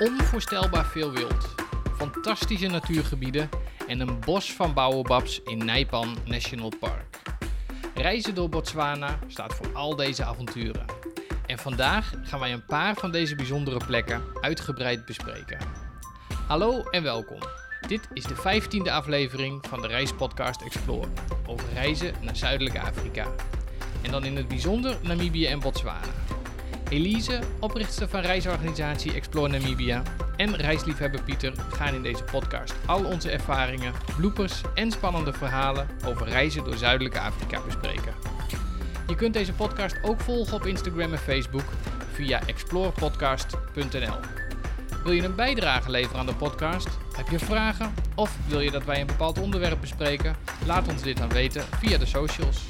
Onvoorstelbaar veel wild, fantastische natuurgebieden en een bos van baobabs in Naipan National Park. Reizen door Botswana staat voor al deze avonturen. En vandaag gaan wij een paar van deze bijzondere plekken uitgebreid bespreken. Hallo en welkom. Dit is de 15e aflevering van de reispodcast Explore over reizen naar Zuidelijk Afrika. En dan in het bijzonder Namibië en Botswana. Elise, oprichter van reisorganisatie Explore Namibia, en reisliefhebber Pieter gaan in deze podcast al onze ervaringen, bloepers en spannende verhalen over reizen door Zuidelijke Afrika bespreken. Je kunt deze podcast ook volgen op Instagram en Facebook via explorepodcast.nl. Wil je een bijdrage leveren aan de podcast? Heb je vragen? Of wil je dat wij een bepaald onderwerp bespreken? Laat ons dit dan weten via de socials.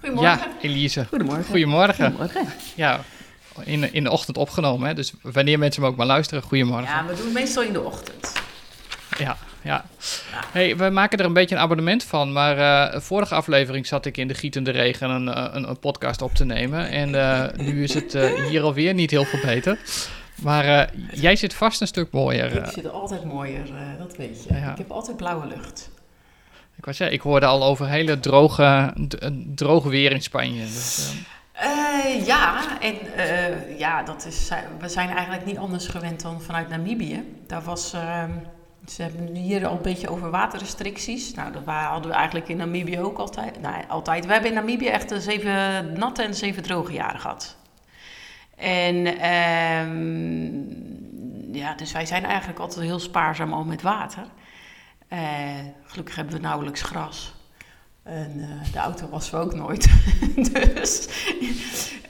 Goedemorgen. Ja, Elise. Goedemorgen. Goedemorgen. Goedemorgen. Ja, in, in de ochtend opgenomen, hè? dus wanneer mensen hem ook maar luisteren, goedemorgen. Ja, we doen het meestal in de ochtend. Ja, ja. Hey, we maken er een beetje een abonnement van, maar eh, vorige aflevering zat ik in de gietende regen een, eh, een, een podcast op te nemen. En eh, nu is het uh, hier alweer niet heel veel beter. Maar jij zit vast een stuk mooier. Ik zit altijd mooier, dat weet je. Ja. Ik heb altijd blauwe lucht. Ik, ik hoorde al over hele droge, droge weer in Spanje. Dus, uh, ja, en ja, dat is, we zijn eigenlijk niet anders gewend dan vanuit Namibië. Daar was, uh, ze hebben hier al een beetje over waterrestricties. Nou, dat hadden we eigenlijk in Namibië ook altijd. Nou, altijd. We hebben in Namibië echt zeven natte en zeven droge jaren gehad. En ja, dus wij zijn eigenlijk altijd heel spaarzaam al met water. Gelukkig hebben we nauwelijks gras. En uh, de auto was we ook nooit. dus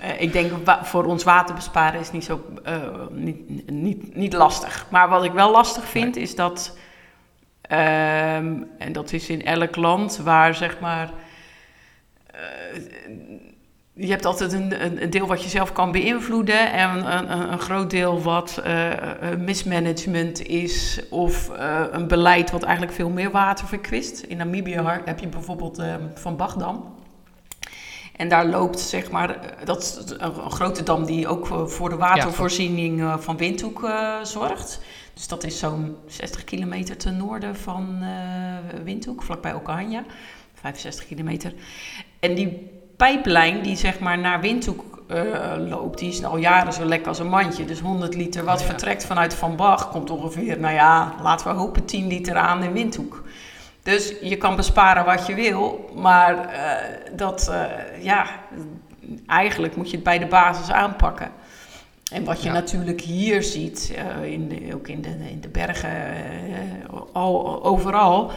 uh, ik denk voor ons water besparen is niet zo uh, niet, niet, niet lastig. Maar wat ik wel lastig vind is dat, um, en dat is in elk land waar zeg maar je hebt altijd een, een, deel wat je zelf kan beïnvloeden en een, een, groot deel wat uh, mismanagement is of uh, een beleid wat eigenlijk veel meer water verkwist. In Namibië heb je bijvoorbeeld uh, Van Bagdam. En daar loopt zeg maar, dat is een, grote dam die ook voor de watervoorziening van Windhoek zorgt. Dus dat is zo'n 60 kilometer ten noorden van Windhoek, vlakbij Okanja. 65 kilometer. En die pijplijn die zeg maar naar Windhoek uh, loopt, die is al jaren zo lekker als een mandje. Dus 100 liter wat ja. vertrekt vanuit Van Bach komt ongeveer, nou ja, laten we hopen 10 liter aan in Windhoek. Dus je kan besparen wat je wil, maar uh, dat, uh, ja, eigenlijk moet je het bij de basis aanpakken. En wat je ja. natuurlijk hier ziet, in de, ook in de, in de bergen, al, overal,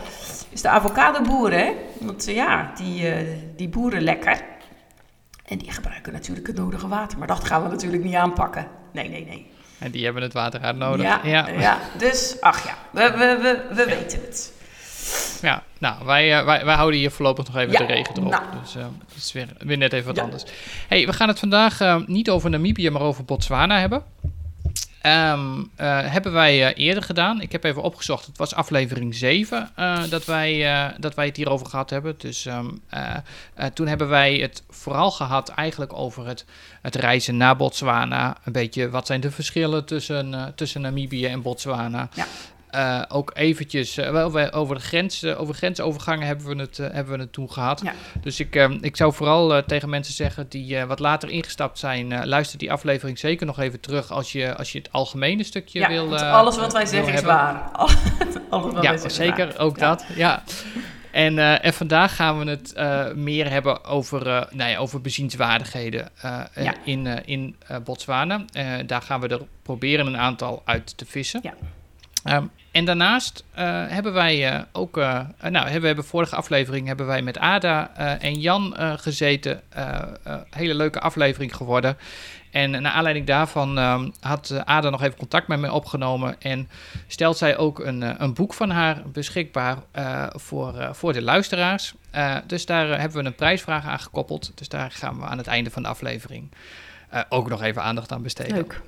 is de avocadoboer, hè? Want ja, die, die boeren lekker. En die gebruiken natuurlijk het nodige water. Maar dat gaan we natuurlijk niet aanpakken. Nee, nee, nee. En die hebben het water hard nodig. Ja, ja. ja. dus ach ja, we, we, we, we weten het. Ja, nou, wij, uh, wij, wij houden hier voorlopig nog even ja, de regen erop. Nou. Dus uh, dat is weer, weer net even wat ja. anders. hey, we gaan het vandaag uh, niet over Namibië, maar over Botswana hebben. Um, hebben wij uh, eerder gedaan. Ik heb even opgezocht. Het was aflevering 7 uh, dat, wij, dat wij het hierover gehad hebben. Dus um, toen hebben wij het vooral gehad eigenlijk over het, het reizen naar Botswana. Een beetje wat zijn de verschillen tussen, tussen Namibië en Botswana. Uh, ook eventjes uh, over, de grens, uh, over grensovergangen hebben we het, hebben we het toen gehad. Ja. Dus ik, ik zou vooral tegen mensen zeggen die wat later ingestapt zijn, luister die aflevering zeker nog even terug als je, als je het algemene stukje ja, wil. alles wat wij zeggen is waar. alles wat ja, wij zeker waar. ook dat. Ja. En, uh, en, vandaag gaan we het uh, meer hebben over, uh, nou ja, over bezienswaardigheden ja. in, in Botswana. daar gaan we er proberen een aantal uit te vissen. Ja. Um, en daarnaast uh, hebben wij uh, ook, uh, nou, hebben, we hebben vorige aflevering hebben wij met Ada en Jan gezeten. hele leuke aflevering geworden. En naar aanleiding daarvan um, had Ada nog even contact met mij opgenomen. En stelt zij ook een, een boek van haar beschikbaar voor, voor de luisteraars. dus daar hebben we een prijsvraag aan gekoppeld. Dus daar gaan we aan het einde van de aflevering ook nog even aandacht aan besteden. Leuk.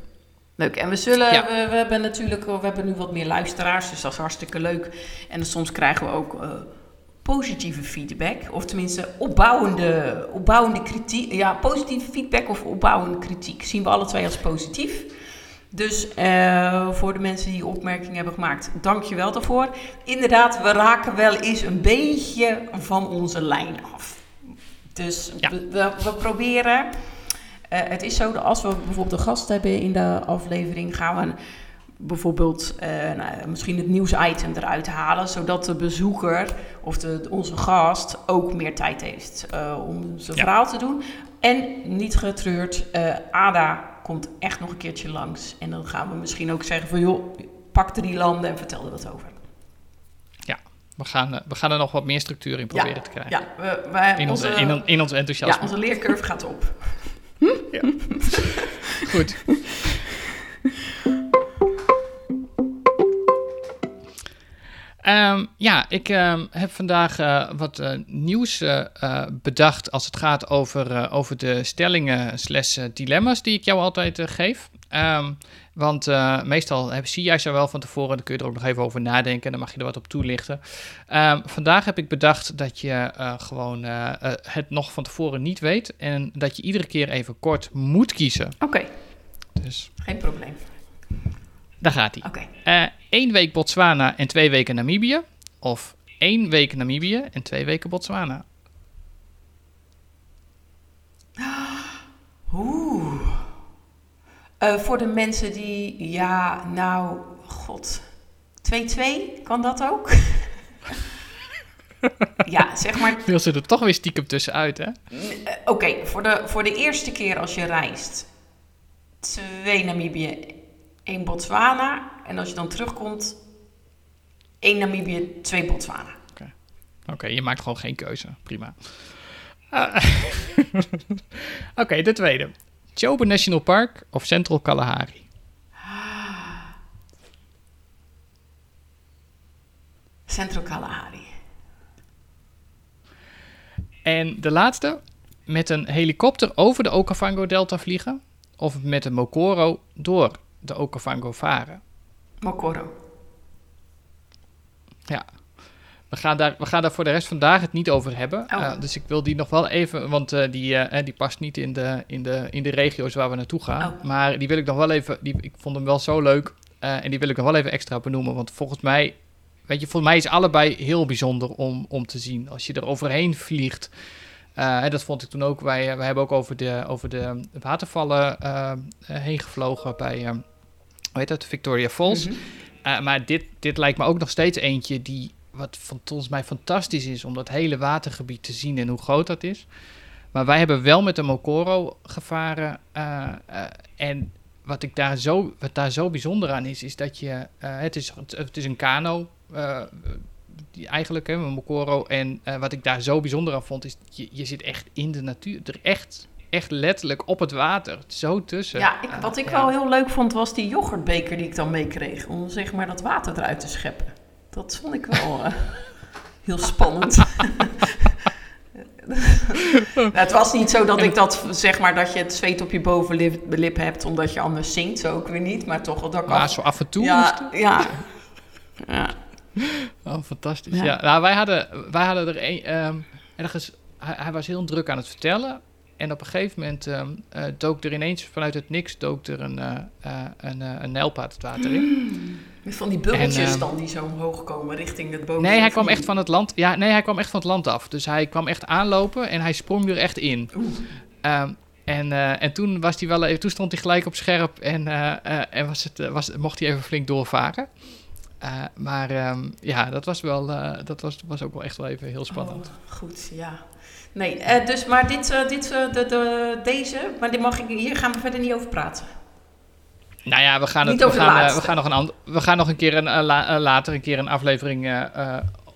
Leuk. En we zullen, ja. we, we, hebben natuurlijk, we hebben nu wat meer luisteraars, dus dat is hartstikke leuk. En soms krijgen we ook uh, positieve feedback, of tenminste opbouwende, opbouwende kritiek. Ja, positieve feedback of opbouwende kritiek zien we alle twee als positief. Dus uh, voor de mensen die opmerkingen hebben gemaakt, dank je wel daarvoor. Inderdaad, we raken wel eens een beetje van onze lijn af. Dus Ja. we, we, we proberen. Eh, het is zo dat als we bijvoorbeeld een gast hebben in de aflevering, gaan we bijvoorbeeld eh, nou, misschien het nieuwsitem eruit halen, zodat de bezoeker of de, onze gast ook meer tijd heeft eh, om zijn Ja. verhaal te doen. En niet getreurd, Ada komt echt nog een keertje langs. En dan gaan we misschien ook zeggen van joh, pak drie landen en vertel er wat over. We gaan, we gaan er nog wat meer structuur in proberen te krijgen. Ja, we, wij, In, onze, onze, in, on- in ons ja, enthousiasme. onze leercurve gaat op. Goed. Ehm, ja, ik ehm, heb vandaag eh, wat eh, nieuws eh, bedacht als het gaat over, over de stellingen slash dilemma's die ik jou altijd geef. Ehm, want eh, meestal heb, zie jij ze wel van tevoren, dan kun je er ook nog even over nadenken en dan mag je er wat op toelichten. Ehm, vandaag heb ik bedacht dat je eh, gewoon eh, het nog van tevoren niet weet en dat je iedere keer even kort moet kiezen. Oké, Dus geen probleem. daar gaat hij. Oké. Eén week Botswana en twee weken Namibië. Of één week Namibië en twee weken Botswana. Oeh. Eh, voor de mensen die, ja, nou, god. 2-2, kan dat ook? ja, zeg maar. Wil ze er toch weer stiekem tussenuit, hè? eh, Oké, voor, de, voor de eerste keer als je reist, twee Namibië, één Botswana. En als je dan terugkomt, één Namibië, twee Botswana. Oké, je maakt gewoon geen keuze. Prima. Ah. Oké, de tweede. Chobe National Park of Central Kalahari? Centro Kalahari. En de laatste. Met een helikopter over de Okavango-delta vliegen. Of met een Mokoro door de Okavango varen. Mokoro. Ja. We gaan, daar, we gaan daar voor de rest van vandaag het niet over hebben. Oh. Eh, dus ik wil die nog wel even, want eh, die, eh, die past niet in de, in, de, in de regio's waar we naartoe gaan. Oh. Maar die wil ik nog wel even, die, ik vond hem wel zo leuk. en die wil ik nog wel even extra benoemen. Want volgens mij, weet je, volgens mij is allebei heel bijzonder om, om te zien. Als je er overheen vliegt. en dat vond ik toen ook. Wij, wij hebben ook over de, over de watervallen heen gevlogen bij, hoe heet dat, Victoria Falls. Mhm. Maar dit, dit lijkt me ook nog steeds eentje die wat volgens mij fantastisch is om dat hele watergebied te zien en hoe groot dat is. Maar wij hebben wel met de Mokoro gevaren. uh, uh, en wat, ik daar zo, wat daar zo bijzonder aan is, is dat je. Uh, het, is, het is een kano. die eigenlijk, hè, een Mokoro. En wat ik daar zo bijzonder aan vond, is je, je zit echt in de natuur. Er echt, echt letterlijk op het water. Zo tussen. Ja, ik, wat ik wel heel leuk vond, was die yoghurtbeker die ik dan meekreeg. Om zeg maar dat water eruit te scheppen. Dat vond ik wel uh, heel spannend. nou, het was niet zo dat ik dat, zeg maar, dat je het zweet op je bovenlip lip hebt omdat je anders zingt. Zo ook weer niet, maar toch wel dat Maar af... zo af en toe ja, ja, ja. Oh, fantastisch. Ja, ja nou, wij, hadden, wij hadden er een, um, ergens, hij, hij, was heel druk aan het vertellen. En op een gegeven moment um, uh, dook er ineens vanuit het niks dook er een, uh, uh, een, een nijlpaard het water in. Mm. Van die bubbeltjes en, dan die zo omhoog komen richting het boven. Nee, hij kwam echt van het land. Ja, nee, hij kwam echt van het land af. Dus hij kwam echt aanlopen en hij sprong er echt in. Um, en, uh, en toen, was hij wel even, toen stond hij gelijk op scherp en, uh, uh, en was het, was, mocht hij even flink doorvaren. maar um, ja, dat was wel, dat was, was ook wel echt wel even heel spannend. Oh, goed, ja. Nee, dus maar dit, dit de, de, deze, maar dit mag ik, hier gaan we verder niet over praten. Nou ja, we gaan, het, we gaan, we gaan, nog, een, we gaan nog een keer een, la, later een keer een aflevering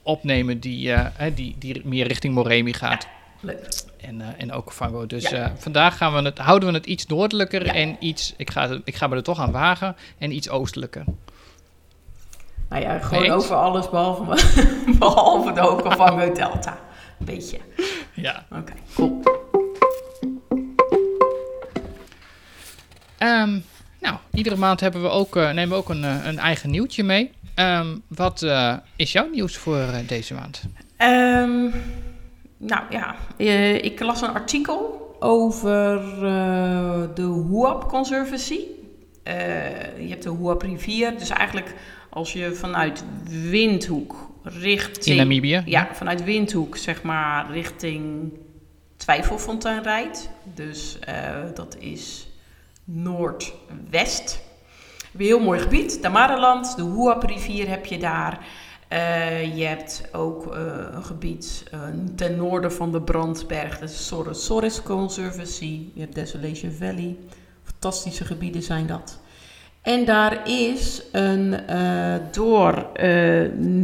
opnemen die, die, die meer richting Moremi gaat. Ja, leuk. En, en ook Fango. Dus ja. vandaag gaan we het, houden we het iets noordelijker ja. en iets, ik ga, ik ga me er toch aan wagen, en iets oostelijker. Nou ja, gewoon over alles behalve, behalve de Okavango Delta. Een beetje. Ja. Oké, okay, cool. Um, nou, iedere maand hebben we ook, uh, nemen we ook een, uh, een eigen nieuwtje mee. Um, wat uh, is jouw nieuws voor deze maand? Ehm, nou ja, eh, ik las een artikel over de Huap Conservancy. Je hebt de Huap rivier, dus eigenlijk als je vanuit Windhoek richting... In Namibië? Ja, vanuit Windhoek zeg maar richting Twijfelfontein rijdt. Dus uh, dat is noordwest. Een heel mooi gebied, Damaraland, de Huap rivier heb je daar... Uh, je hebt ook uh, een gebied uh, ten noorden van de Brandberg, de Soros Conservancy. Je hebt Desolation Valley. Fantastische gebieden zijn dat. En daar is een door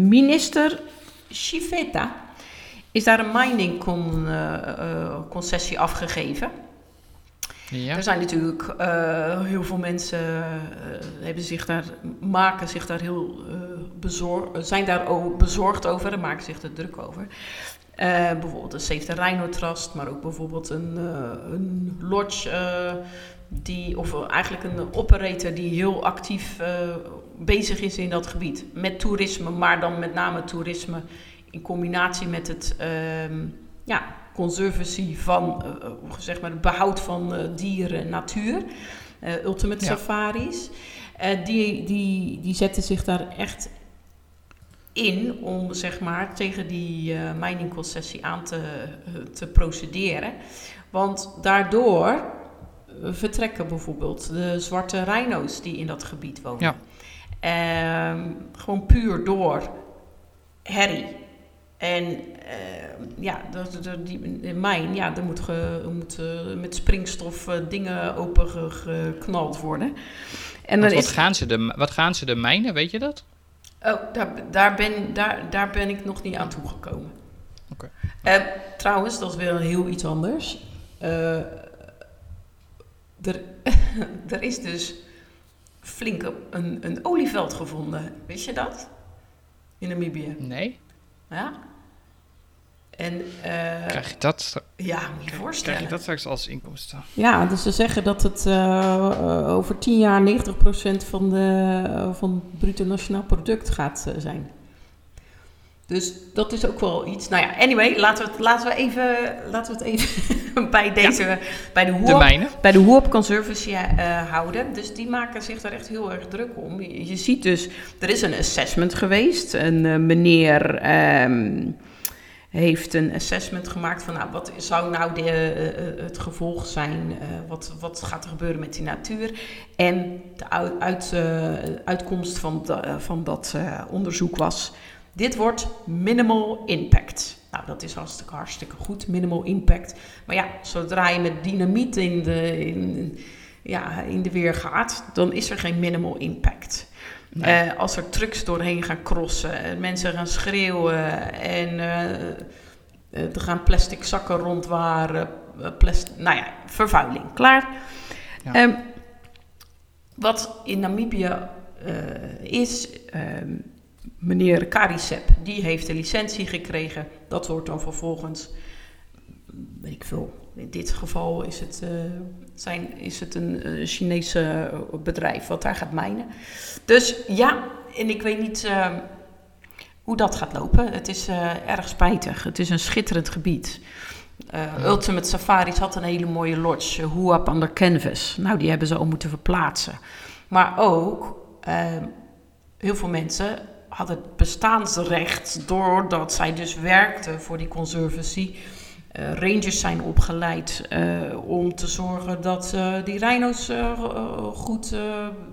minister Chiveta is daar een mining con, concessie afgegeven. Ja. Er zijn natuurlijk uh, heel veel mensen uh, hebben zich daar, maken zich daar heel uh, bezorgd, zijn daar ook bezorgd over en maken zich er druk over. bijvoorbeeld Save the Rhino Trust, maar ook bijvoorbeeld een, een lodge die, of eigenlijk een operator die heel actief bezig is in dat gebied. Met toerisme, maar dan met name toerisme in combinatie met het ehm, ja, conservatie van, uh, zeg maar, het behoud van uh, dieren en natuur. Uh, ultimate ja. safaris. die, die, die zetten zich daar echt in om zeg maar, tegen die miningconcessie aan te, te procederen. Want daardoor vertrekken bijvoorbeeld de zwarte rhino's die in dat gebied wonen. Ja. Ehm, gewoon puur door herrie en uh, ja, de, de, die mijn, ja, er moet, ge, moet uh, met springstof uh, dingen opengeknald worden. En wat, wat, gaan ze de, wat gaan ze de mijnen, weet je dat? Oh, daar, daar, ben, daar, daar ben ik nog niet aan toegekomen. Okay. trouwens, dat is weer heel iets anders. er, er is dus flink een, een olieveld gevonden. Wist je dat? In Namibië. Nee. Ja. En, uh, krijg je dat? Ja, moet je voorstellen. Krijg je dat straks als inkomsten? Ja, dus ze zeggen dat het uh, over 10 jaar 90% van, de, uh, van het bruto nationaal product gaat zijn. Dus dat is ook wel iets. Nou ja, anyway, laten we het, laten we even, laten we het even bij deze, ja. bij de Hoop, bij de Hoop Conservancy houden. Dus die maken zich daar echt heel erg druk om. Je, je ziet dus, er is een assessment geweest. Een meneer... Um, heeft een assessment gemaakt van nou, wat zou nou de, uh, het gevolg zijn, uh, wat, wat gaat er gebeuren met die natuur. En de uit, uitkomst van, van dat onderzoek was, dit wordt minimal impact. Nou, dat is hartstikke, hartstikke goed, minimal impact. Maar ja, zodra je met dynamiet in de, in, ja, in de weer gaat, dan is er geen minimal impact. Nee. Uh, als er trucks doorheen gaan crossen, mensen gaan schreeuwen en uh, er gaan plastic zakken rondwaren, plastic, nou ja, vervuiling, klaar. Ja. Um, wat in Namibië is, um, meneer Karisep, die heeft de licentie gekregen. Dat wordt dan vervolgens, weet ik veel, in dit geval is het, zijn, is het een uh, Chinese bedrijf wat daar gaat mijnen. Dus ja, en ik weet niet uh, hoe dat gaat lopen. Het is erg spijtig. Het is een schitterend gebied. Ultimate Safaris had een hele mooie lodge, Huap under Canvas. Nou, die hebben ze al moeten verplaatsen. Maar ook heel veel mensen hadden het bestaansrecht doordat zij dus werkten voor die conservancy. Uh, rangers zijn opgeleid uh, om te zorgen dat uh, die rhino's goed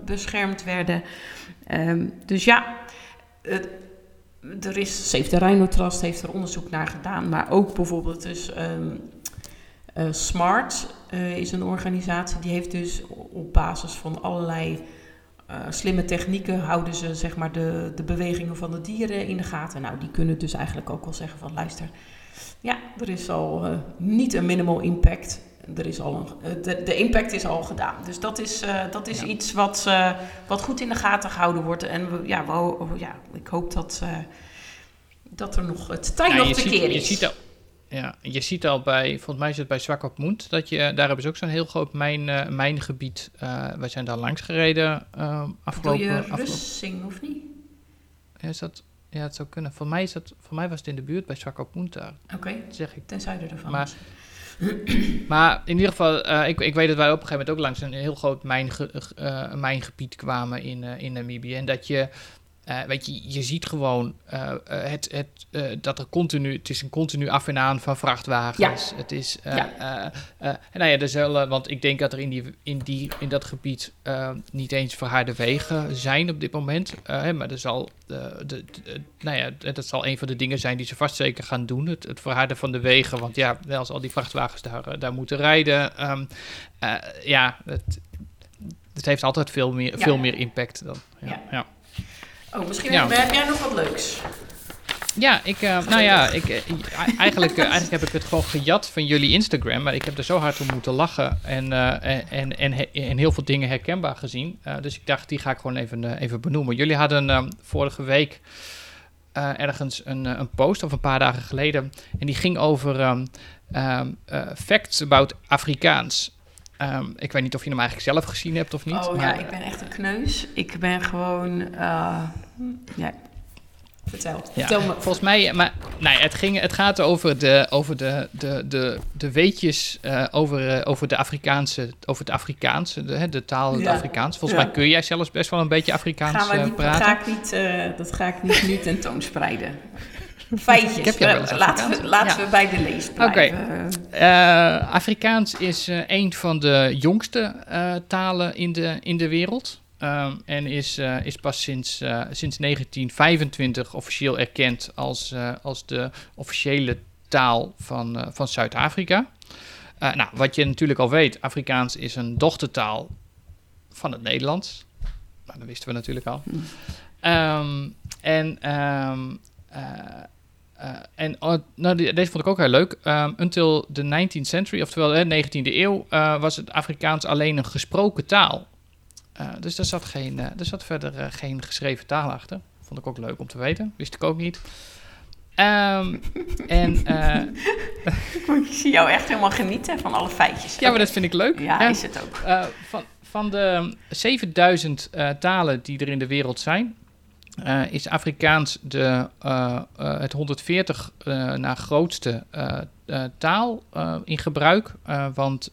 beschermd werden. Um, dus ja, er is, Save the Rhino Trust heeft er onderzoek naar gedaan, maar ook bijvoorbeeld dus Smart is een organisatie die heeft dus op basis van allerlei slimme technieken houden ze zeg maar, de, de bewegingen van de dieren in de gaten. Nou, die kunnen dus eigenlijk ook wel zeggen van luister, ja, er is al uh, niet een minimal impact. Er is al een, uh, de, de, impact is al gedaan. Dus dat is, dat is ja. iets wat, wat goed in de gaten gehouden wordt. En we, ja, we, ja, ik hoop dat, dat er nog het tijd ja, nog te ziet, keren is. Je ziet al, ja, je ziet al bij, volgens mij is het bij Swakopmund, dat je, daar hebben ze ook zo'n heel groot mijn, mijngebied. Wij zijn daar langs gereden afgelopen... Doe je Russing, of niet? Is dat, Ja, het zou kunnen. Voor mij, is dat, voor mij was het in de buurt bij Swakopmund Oké, zeg ik. ten zuiden ervan. Maar- Maar in ieder geval, eh, ik, ik weet dat wij op een gegeven moment ook langs een heel groot mijnge, eh, mijngebied kwamen in, eh, in Namibië. En dat je, eh, weet je, je ziet gewoon eh, eh, het, het, dat er continu, het is een continu af en aan van vrachtwagens. Het is, Ja. en nou ja, er zullen, want ik denk dat er in, die, in, die, in dat gebied niet eens verharde wegen zijn op dit moment. Hè, maar er zal, de, de- nou ja, dat zal een van de dingen zijn die ze vast zeker gaan doen. Het, het verharden van de wegen. Want ja, als al die vrachtwagens daar, daar moeten rijden. ehm, eh, ja, het, het heeft altijd veel meer, Ja. veel meer impact dan. Ja, Ja. ja. Oh, misschien Ja. heb, jij nog wat leuks? Ja, ik, eh, nou ja, ik, eh, eigenlijk, eh, eigenlijk heb ik het gewoon gejat van jullie Instagram. Maar ik heb er zo hard om moeten lachen en, en, en, en, he- en heel veel dingen herkenbaar gezien. Dus ik dacht, die ga ik gewoon even, even benoemen. Jullie hadden eh, vorige week ergens een, een post, of een paar dagen geleden. En die ging over ehm, ehm, eh, facts about Afrikaans. Ehm, ik weet niet of je hem eigenlijk zelf gezien hebt of niet. oh maar, ja, ik ben echt een kneus. Ik ben gewoon... eh, ja. Vertel. Ja, Vertel me. volgens mij, maar nou ja, het, ging, het gaat over de, over de, de, de, de weetjes eh, over, eh, over de Afrikaanse, over het Afrikaanse, de, de taal het. Afrikaans. Volgens Ja. mij kun jij zelfs best wel een beetje Afrikaans Gaan we niet, dat, praten. ga ik niet, dat ga ik niet nu tentoonspreiden. Feitjes. Ik heb jou wel eens laten we, laten Ja. we bij de lees blijven. Eh, Afrikaans is eh, een van de jongste eh, talen in de, in de wereld. En is, is pas sinds, sinds 1925 officieel erkend als, als de officiële taal van, van Zuid-Afrika. Nou, wat je natuurlijk al weet, Afrikaans is een dochtertaal van het Nederlands. Nou, dat wisten we natuurlijk al. Hm. Ehm, en ehm, eh, eh, en oh, nou, deze vond ik ook heel leuk. Um, until the 19th century, oftewel de 19e eeuw, eh, was het Afrikaans alleen een gesproken taal. Eh, dus er zat, geen, eh, er zat verder eh, geen geschreven taal achter. Vond ik ook leuk om te weten. Wist ik ook niet. Ehm, en eh, Ik zie jou echt helemaal genieten van alle feitjes. ja, maar dat vind ik leuk. Ja, Ja. is het ook. Eh, van, van de 7000 eh, talen die er in de wereld zijn, eh, is Afrikaans de, eh, eh, het 140 eh na grootste taal in gebruik. Want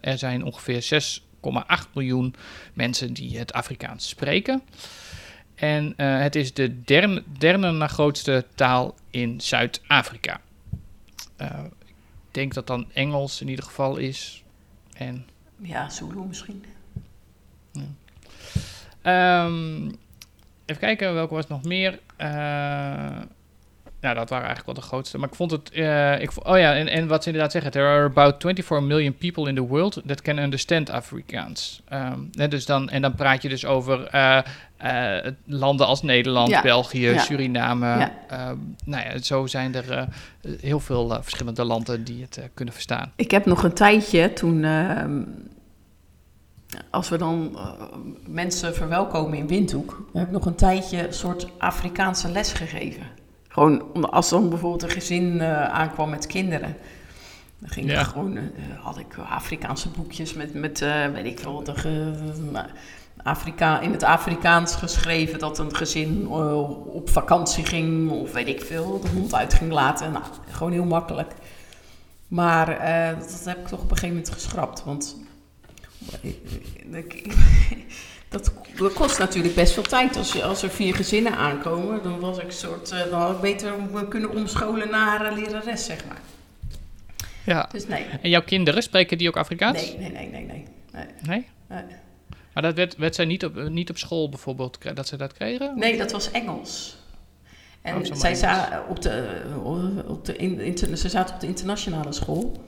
er zijn ongeveer 6,8 miljoen mensen die het Afrikaans spreken. En het is de derde, derde na grootste taal in Zuid-Afrika. Ik denk dat dan Engels in ieder geval is. En Ja, Zulu misschien. Ehm, even kijken, welke was nog meer? Eh, nou, dat waren eigenlijk wel de grootste. Maar ik vond het... eh, ik, oh ja, en, en wat ze inderdaad zeggen. There are about 24 million people in the world that can understand Afrikaans. Ehm, hè, dus dan, en dan praat je dus over eh, landen als Nederland, Ja, België, ja. Suriname. Ja. Ehm, nou ja, zo zijn er heel veel verschillende landen die het kunnen verstaan. Ik heb nog een tijdje toen, ehm, als we dan eh, mensen verwelkomen in Windhoek, heb ik nog een tijdje een soort Afrikaanse les gegeven. Gewoon als dan bijvoorbeeld een gezin eh, aankwam met kinderen. Dan ging Ja. ik gewoon, eh, had ik Afrikaanse boekjes met, met weet ik veel, wat, Afrika, in het Afrikaans geschreven dat een gezin op vakantie ging of weet ik veel, de hond uit ging laten. Nou, gewoon heel makkelijk. Maar dat heb ik toch op een gegeven moment geschrapt. Want dat, dat kost natuurlijk best veel tijd. Als, je, als er vier gezinnen aankomen, dan, was ik een soort, eh, dan had ik beter kunnen omscholen naar eh, lerares, zeg maar. Ja. Dus nee. En jouw kinderen, spreken die ook Afrikaans? Nee, nee, nee, nee, nee. nee. Nee? Nee. Maar dat werd, werd zij niet op, eh, niet op school bijvoorbeeld, dat ze dat kregen? Nee, dat was Engels. En Oh, zij Engels. za op de, op de in, ze zaten op de internationale school.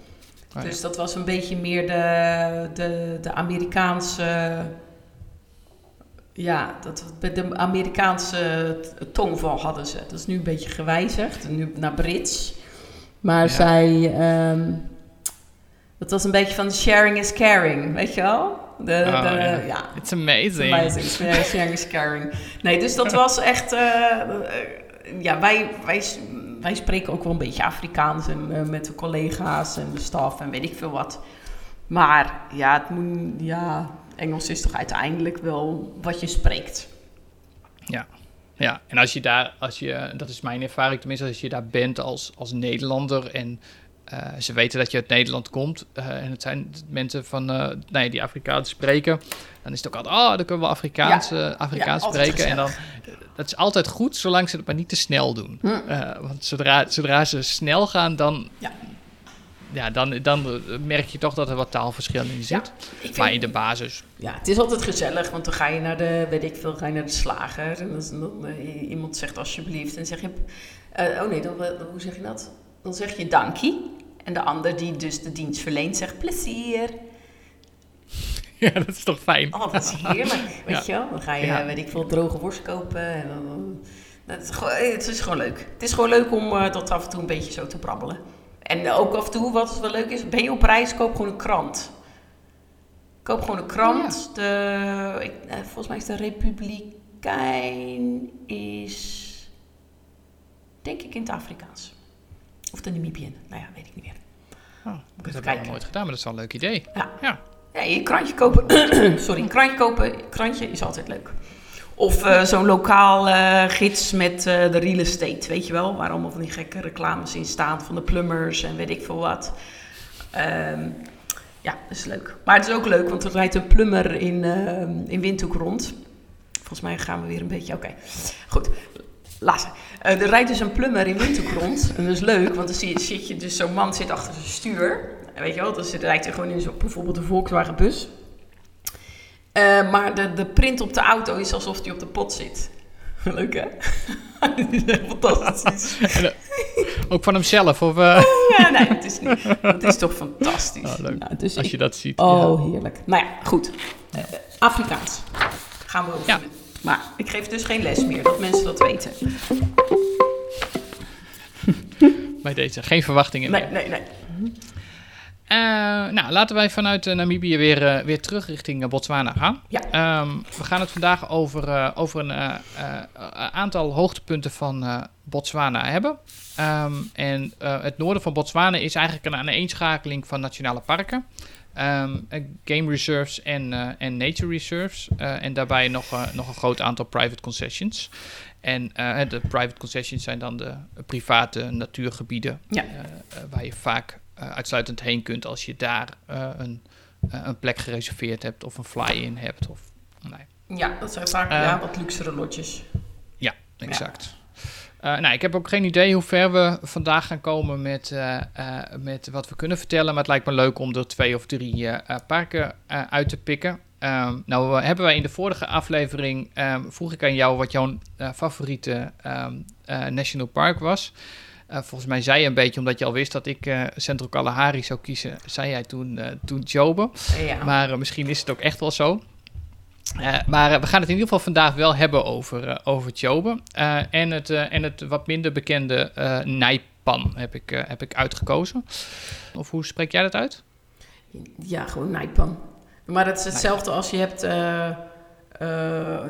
Oh, ja. Dus dat was een beetje meer de, de, de Amerikaanse. Ja, dat, de Amerikaanse tongval hadden ze. Dat is nu een beetje gewijzigd, nu naar Brits. Maar Ja. zij. ehm, dat was een beetje van sharing is caring, weet je wel? De, Oh, de, ja. ja. It's amazing. Amazing. Sharing is caring. Nee, dus dat was echt... eh, ja, wij, wij, wij spreken ook wel een beetje Afrikaans en, eh, met de collega's en de staf en weet ik veel wat. Maar ja, het moet, ja, Engels is toch uiteindelijk wel wat je spreekt. Ja. Ja, en als je daar, als je, dat is mijn ervaring tenminste, als je daar bent als, als Nederlander en uh, ze weten dat je uit Nederland komt uh, en het zijn mensen van, uh, nee, die Afrikaans spreken, dan is het ook altijd, oh, dan kunnen we Afrikaans, ja. Afrikaans ja, spreken. En dan, dat is altijd goed, zolang ze het maar niet te snel doen. Hm. want zodra, zodra ze snel gaan, dan, ja. Ja, dan, dan merk je toch dat er wat taalverschil in zit. maar in de basis. Ja, het is altijd gezellig, want dan ga je naar de, weet ik veel, ga je naar de slager. En dan, dan iemand zegt alsjeblieft. En zeg je, oh nee, dan, hoe zeg je dat? Dan zeg je dankie. En de ander die dus de dienst verleent zegt plezier. Ja, dat is toch fijn. Oh, dat is heerlijk, weet je wel. Dan ga je, weet ik veel, droge worst kopen. En dan, het, is gewoon, het is gewoon leuk. Het is gewoon leuk om uh, dat af en toe een beetje zo te brabbelen. En ook af en toe, wat wel leuk is, ben je op reis, koop gewoon een krant. Koop gewoon een krant. Oh, de, ik, eh, volgens mij is de Republikein is, denk ik, in het Afrikaans. Of de Namibian. Nou ja, weet ik niet meer. Oh, dat heb ik nog nooit gedaan, maar dat is wel een leuk idee. Ja. ja. ja je krantje kopen. Sorry, krantje kopen. Krantje is altijd leuk. Of uh, zo'n lokaal uh, gids met uh, de real estate, weet je wel. Waar allemaal van die gekke reclames in staan van de plumbers en weet ik veel wat. Um, ja, dat is leuk. Maar het is ook leuk, want er rijdt een plummer in, in Windhoek rond. Volgens mij gaan we weer een beetje... Oké, goed. Laatste. Uh, er rijdt dus een plummer in Windhoek rond. En dat is leuk, want dan zie je, zit je dus zo'n man zit achter zijn stuur. En weet je wel, dus rijdt hij gewoon in zo, bijvoorbeeld een Volkswagen bus. Uh, maar de, de print op de auto is alsof hij op de pot zit. Leuk hè? Fantastisch. Eh, ook van hemzelf? Of, uh... ja, nee, het is, niet, het is toch fantastisch. Oh, leuk. Nou, dus Als je dat ziet. Oh, ja. heerlijk. Nou ja, goed. Afrikaans gaan we over. Ja. Maar ik geef dus geen les meer, dat mensen dat weten. Bij deze, geen verwachtingen nee, meer. Nee, nee, uh, nou, laten wij vanuit uh, Namibië weer, uh, weer terug richting Botswana gaan. Ja. Um, we gaan het vandaag over, over een aantal hoogtepunten van Botswana hebben. Um, en het noorden van Botswana is eigenlijk een aaneenschakeling van nationale parken. Um, game reserves en, uh, en nature reserves. Uh, en daarbij nog, uh, nog een groot aantal private concessions. En de private concessions zijn dan de private natuurgebieden. Ja. waar je vaak uitsluitend heen kunt als je daar een, een plek gereserveerd hebt of een fly-in hebt. Of, nee. Ja, dat zijn vaak ja, wat luxere lotjes. Ja, exact. Uh, nou, ik heb ook geen idee hoe ver we vandaag gaan komen met, uh, uh, met wat we kunnen vertellen. Maar het lijkt me leuk om er twee of drie parken uit te pikken. Um, nou, hebben wij in de vorige aflevering, um, vroeg ik aan jou wat jouw favoriete um, national park was. volgens mij zei je een beetje, omdat je al wist dat ik Central Kalahari zou kiezen, zei jij toen, toen Jobe. Ja. Maar misschien is het ook echt wel zo. Uh, maar uh, we gaan het in ieder geval vandaag wel hebben over, uh, over Chobe. en, het, en het wat minder bekende Nijpan heb ik, heb ik uitgekozen. Of hoe spreek jij dat uit? Ja, gewoon Nijpan. Maar het is hetzelfde als je hebt...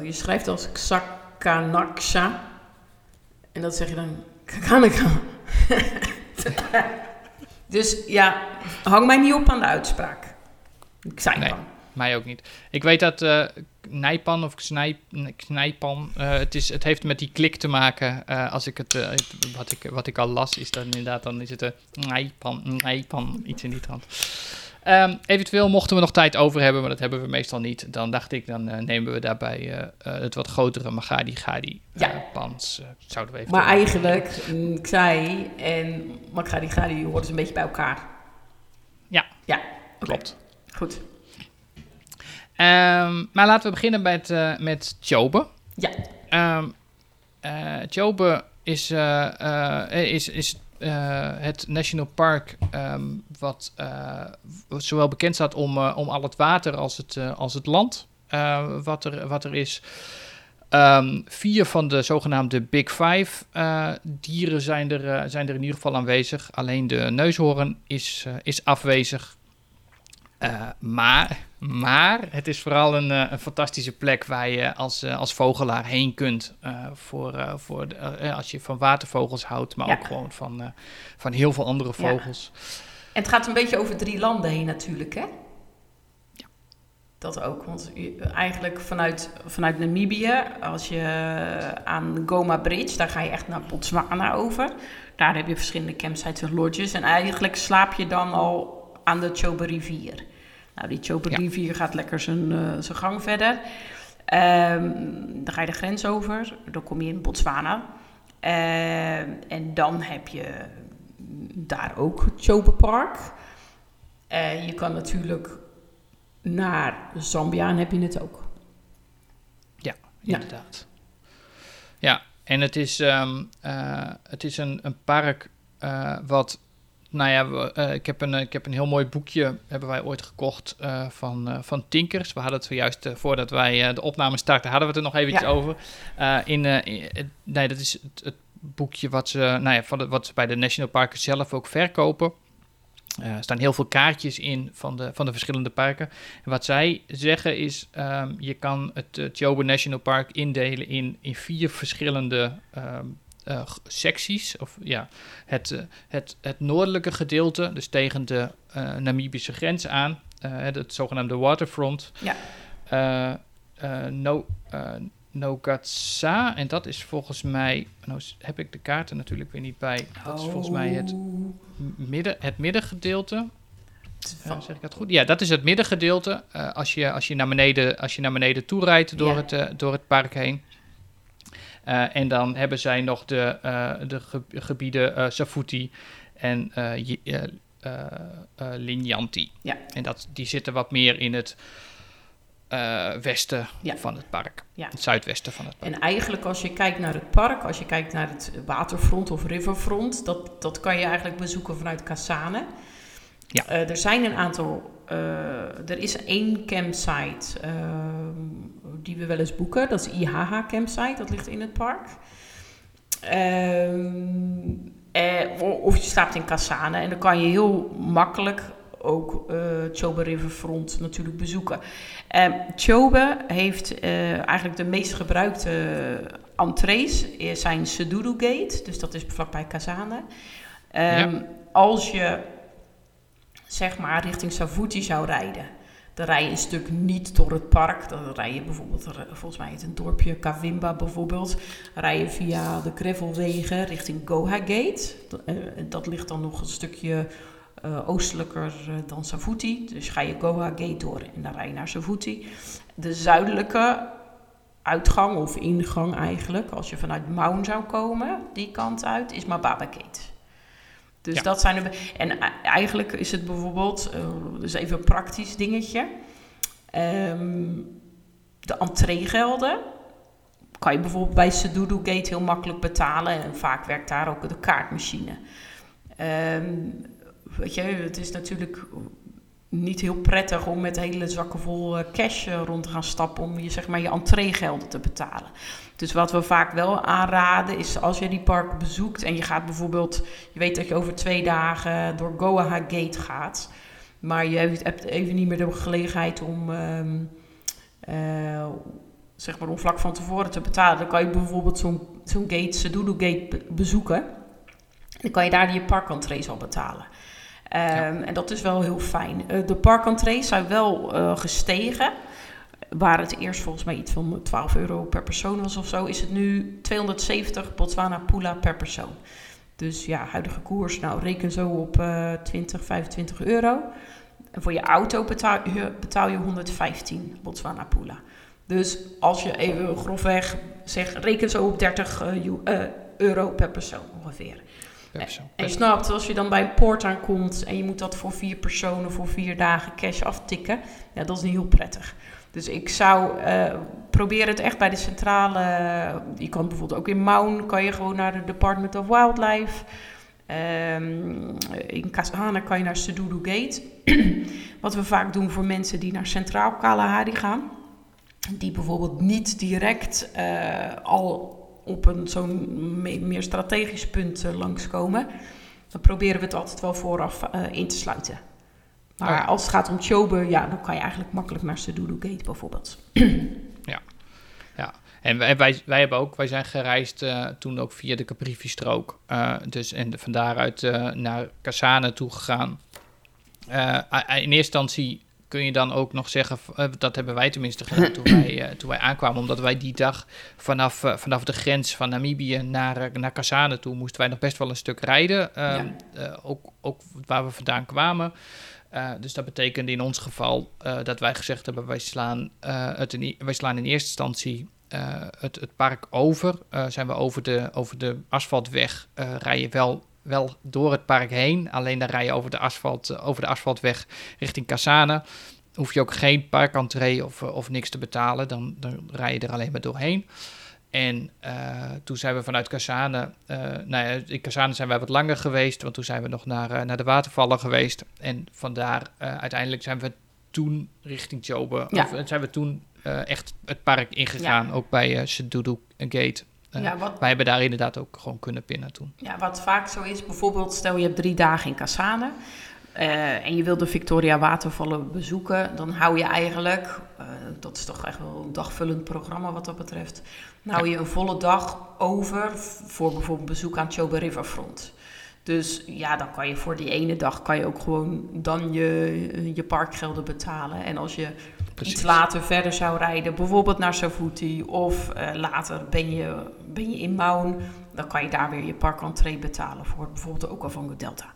je schrijft als Xakanaksha. En dat zeg je dan... Kakanaka. dus ja, hang mij niet op aan de uitspraak. Nee. Mij ook niet. Ik weet dat uh, Nijpan of Knijp, Knijpan, uh, het, is, het heeft met die klik te maken. Uh, als ik het, wat, ik, wat ik al las, is dat inderdaad, dan is het een Nijpan, Nijpan, iets in die trant. Um, eventueel mochten we nog tijd over hebben, maar dat hebben we meestal niet. Dan dacht ik, dan nemen we daarbij het wat grotere Magadi Gadi ja. pans. zouden we even maar eigenlijk, Xai en Magadi Gadi horen ze een beetje bij elkaar. Ja, ja. klopt. Goed. Um, maar laten we beginnen met, uh, met Chobe. Ja. Um, uh, Chobe is, uh, is, is het national park um, wat, zowel bekend staat om, om al het water als het, als het land wat, er, wat er is. Vier van de zogenaamde Big Five dieren zijn er, zijn er in ieder geval aanwezig. Alleen de neushoorn is, is afwezig. Maar maar het is vooral een, uh, een, fantastische plek waar je als, uh, als vogelaar heen kunt. Uh, voor, voor de, als je van watervogels houdt, maar ja. ook gewoon van, van heel veel andere vogels. Ja. En het gaat een beetje over drie landen heen natuurlijk, hè? Ja. Dat ook, want eigenlijk vanuit, vanuit Namibië, als je aan Goma Bridge, daar ga je echt naar Botswana over. Daar heb je verschillende campsites en lodges. En eigenlijk slaap je dan al aan de Chobe rivier. Nou, die Chobe rivier gaat lekker zijn, uh, zijn gang verder. Um, dan ga je de grens over, dan kom je in Botswana. Uh, en dan heb je daar ook het Chobe Park. Uh, je kan natuurlijk naar Zambia en heb je het ook. Ja, inderdaad. Ja, ja en het is, um, het is een, een park wat nou ja, uh, ik, heb een, ik heb een heel mooi boekje, hebben wij ooit gekocht uh, van, uh, van Tinkers. We hadden het zojuist, voordat wij de opname starten, hadden we het er nog eventjes ja. over. in, in, nee, dat is het, het, boekje wat ze, nou ja, van de, wat ze bij de National Parken zelf ook verkopen. er staan heel veel kaartjes in van de, van de verschillende parken. En wat zij zeggen is, um, je kan het, het Jobe National Park indelen in, in vier verschillende um, uh, secties. Of ja, het, uh, het, het noordelijke gedeelte, dus tegen de uh, Namibische grens aan, het zogenaamde waterfront. Ja. no, Nogatsa, en dat is volgens mij, nou heb ik de kaarten natuurlijk weer niet bij. Dat is volgens mij het, midden, het middengedeelte. Uh, zeg ik dat goed? Ja, dat is het middengedeelte. Uh, als, je, als, je naar beneden, als je naar beneden toe rijdt door, ja. het, uh, door het park heen. Uh, en dan hebben zij nog de, uh, de ge gebieden uh, Safuti en Linyanti. Ja. En dat, die zitten wat meer in het westen ja. van het park. Ja. Het zuidwesten van het park. En eigenlijk als je kijkt naar het park, als je kijkt naar het waterfront of riverfront, dat, dat kan je eigenlijk bezoeken vanuit Kasane. Ja. er zijn een aantal uh, er is één campsite uh, die we wel eens boeken. Dat is IHH Campsite, dat ligt in het park. Uh, eh, of je slaapt in Kasane en dan kan je heel makkelijk ook uh, Chobe Riverfront natuurlijk bezoeken. Chobe heeft eigenlijk de meest gebruikte entrees zijn Sedudu Gate, dus dat is vlakbij Kasane. Ja. Als je zeg maar richting Savuti zou rijden. Dan rij je een stuk niet door het park. Dan rij je bijvoorbeeld, volgens mij het een dorpje Kavimba bijvoorbeeld. Rij je via de gravelwegen richting Goha Gate. Dat ligt dan nog een stukje uh, oostelijker uh, dan Savuti. Dus ga je Goha Gate door en dan rij je naar Savuti. De zuidelijke uitgang of ingang eigenlijk, als je vanuit Maun zou komen, die kant uit, is Mababa Gate. Dus ja. dat zijn de. En eigenlijk is het bijvoorbeeld, uh, dus even een praktisch dingetje. Um, de entreegelden kan je bijvoorbeeld bij Sedudu Gate heel makkelijk betalen. En vaak werkt daar ook de kaartmachine. Um, weet je, het is natuurlijk niet heel prettig om met hele zakken vol cash rond te gaan stappen om je, zeg maar, je entreegelden te betalen. Dus wat we vaak wel aanraden is als je die park bezoekt en je gaat bijvoorbeeld, je weet dat je over twee dagen door Goa Gate gaat, maar je hebt even niet meer de gelegenheid om, um, uh, zeg maar, om vlak van tevoren te betalen, dan kan je bijvoorbeeld zo'n zo'n gate, Gate bezoeken. Dan kan je daar die parkentrees al betalen. Ja. En dat is wel heel fijn. Uh, de parkentrees zijn wel uh, gestegen waar het eerst volgens mij iets van 12 euro per persoon was of zo, is het nu 270 Botswana Pula per persoon. Dus ja, huidige koers, nou reken zo op uh, 20, 25 euro. En voor je auto betaal je, betaal je 115 Botswana Pula. Dus als je even grofweg zegt, reken zo op 30 uh, uh, euro per persoon ongeveer. En je snapt, als je dan bij een poort aankomt en je moet dat voor vier personen voor vier dagen cash aftikken, ja, dat is niet heel prettig. Dus ik zou uh, proberen het echt bij de centrale. je kan bijvoorbeeld ook in Maun kan je gewoon naar de Department of Wildlife. Um, in Kasahana kan je naar Sedudu Gate. Wat we vaak doen voor mensen die naar Centraal Kalahari gaan. Die bijvoorbeeld niet direct uh, al op een zo'n me meer strategisch punt uh, langskomen. Dan proberen we het altijd wel vooraf in te sluiten. Maar ja. als het gaat om Chobe, ja, dan kan je eigenlijk makkelijk naar Sedudu Gate bijvoorbeeld. ja, ja. En wij, wij, wij, hebben ook, wij zijn gereisd uh, toen ook via de Caprivi-strook. Uh, dus en van daaruit uh, naar Kasane toe gegaan. in eerste instantie kun je dan ook nog zeggen, dat hebben wij tenminste gedaan toen wij, toen wij aankwamen, omdat wij die dag vanaf, vanaf de grens van Namibië naar, naar Kasane toe moesten wij nog best wel een stuk rijden. Ehm, ook, ook waar we vandaan kwamen. dus dat betekende in ons geval dat wij gezegd hebben: wij slaan, het in, wij slaan in eerste instantie het, het park over. zijn we over de, over de asfaltweg, rijden wel wel door het park heen. Alleen dan rij je over de, asfalt, eh, over de asfaltweg richting Kasane. Hoef je ook geen parkentree of, eh, of niks te betalen. Dan, dan rij je er alleen maar doorheen. En uh, toen zijn we vanuit Kasane, uh, nou ja, in Kasane zijn wij wat langer geweest, want toen zijn we nog naar, uh, naar de watervallen geweest. En vandaar uiteindelijk zijn we toen richting Jobe, ja. of zijn we toen echt het park ingegaan, ja. ook bij uh, Sedudu Gate. Uh, ja, wat, wij hebben daar inderdaad ook gewoon kunnen pinnen toen. Ja, wat vaak zo is, bijvoorbeeld stel je hebt drie dagen in Cassane uh, en je wilt de Victoria Watervallen bezoeken, dan hou je eigenlijk, uh, dat is toch echt wel een dagvullend programma wat dat betreft, dan hou je een volle dag over voor bijvoorbeeld bezoek aan Chobe Riverfront. Dus ja, dan kan je voor die ene dag kan je ook gewoon dan je, je parkgelden betalen. En als je iets later verder zou rijden, bijvoorbeeld naar Savuti of uh, later ben je, ben je in Maun, dan kan je daar weer je parkentree betalen voor bijvoorbeeld ook al van Delta.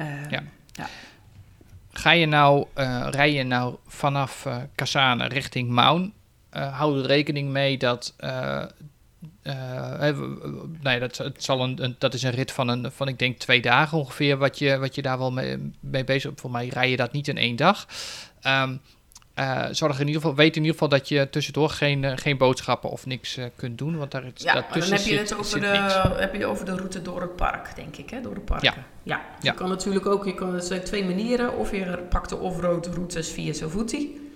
Uh, ja. ja. Ga je nou, uh, rij je nou vanaf uh, Kasane richting Maun, hou er rekening mee dat nee, dat, het zal een, een, dat is een rit van, een, van, ik denk, twee dagen ongeveer, wat je, wat je daar wel mee, mee bezig bent. Voor mij rij je dat niet in één dag. Um, uh, zorg in ieder geval, weet in ieder geval dat je tussendoor geen, geen boodschappen of niks uh, kunt doen. Want daar, ja, dan heb je het over de, heb je over de route door het park, denk ik, hè? door de parken. Ja. ja. Je kan natuurlijk ook, je kan, het zijn twee manieren. Of je pakt de off-road routes via Savuti.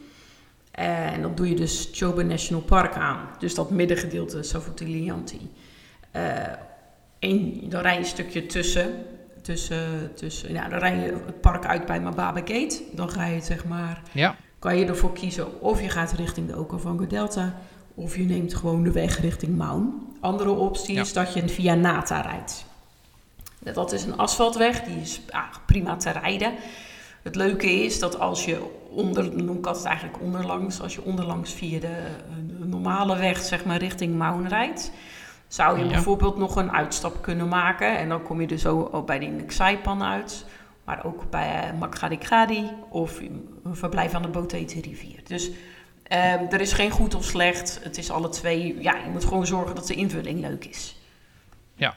En dan doe je dus Chobe National Park aan. Dus dat middengedeelte, Savutilianti. Uh, en dan rij je een stukje tussen. tussen, tussen ja, dan rij je het park uit bij Mababe Gate. Dan ga je zeg maar... Ja. Kan je ervoor kiezen of je gaat richting de Okavango Delta... of je neemt gewoon de weg richting Maun. Andere optie is dat je via Nata rijdt. Dat is een asfaltweg, die is ah, prima te rijden. Het leuke is dat als je onder, noem ik eigenlijk onderlangs, als je onderlangs via de, de normale weg, zeg maar, richting Maun rijdt, zou je bijvoorbeeld nog een uitstap kunnen maken. En dan kom je dus ook bij de Saipan uit, maar ook bij uh, Makgadikgadi of een verblijf aan de Botete rivier. Dus uh, er is geen goed of slecht. Het is alle twee. Ja, je moet gewoon zorgen dat de invulling leuk is. Ja,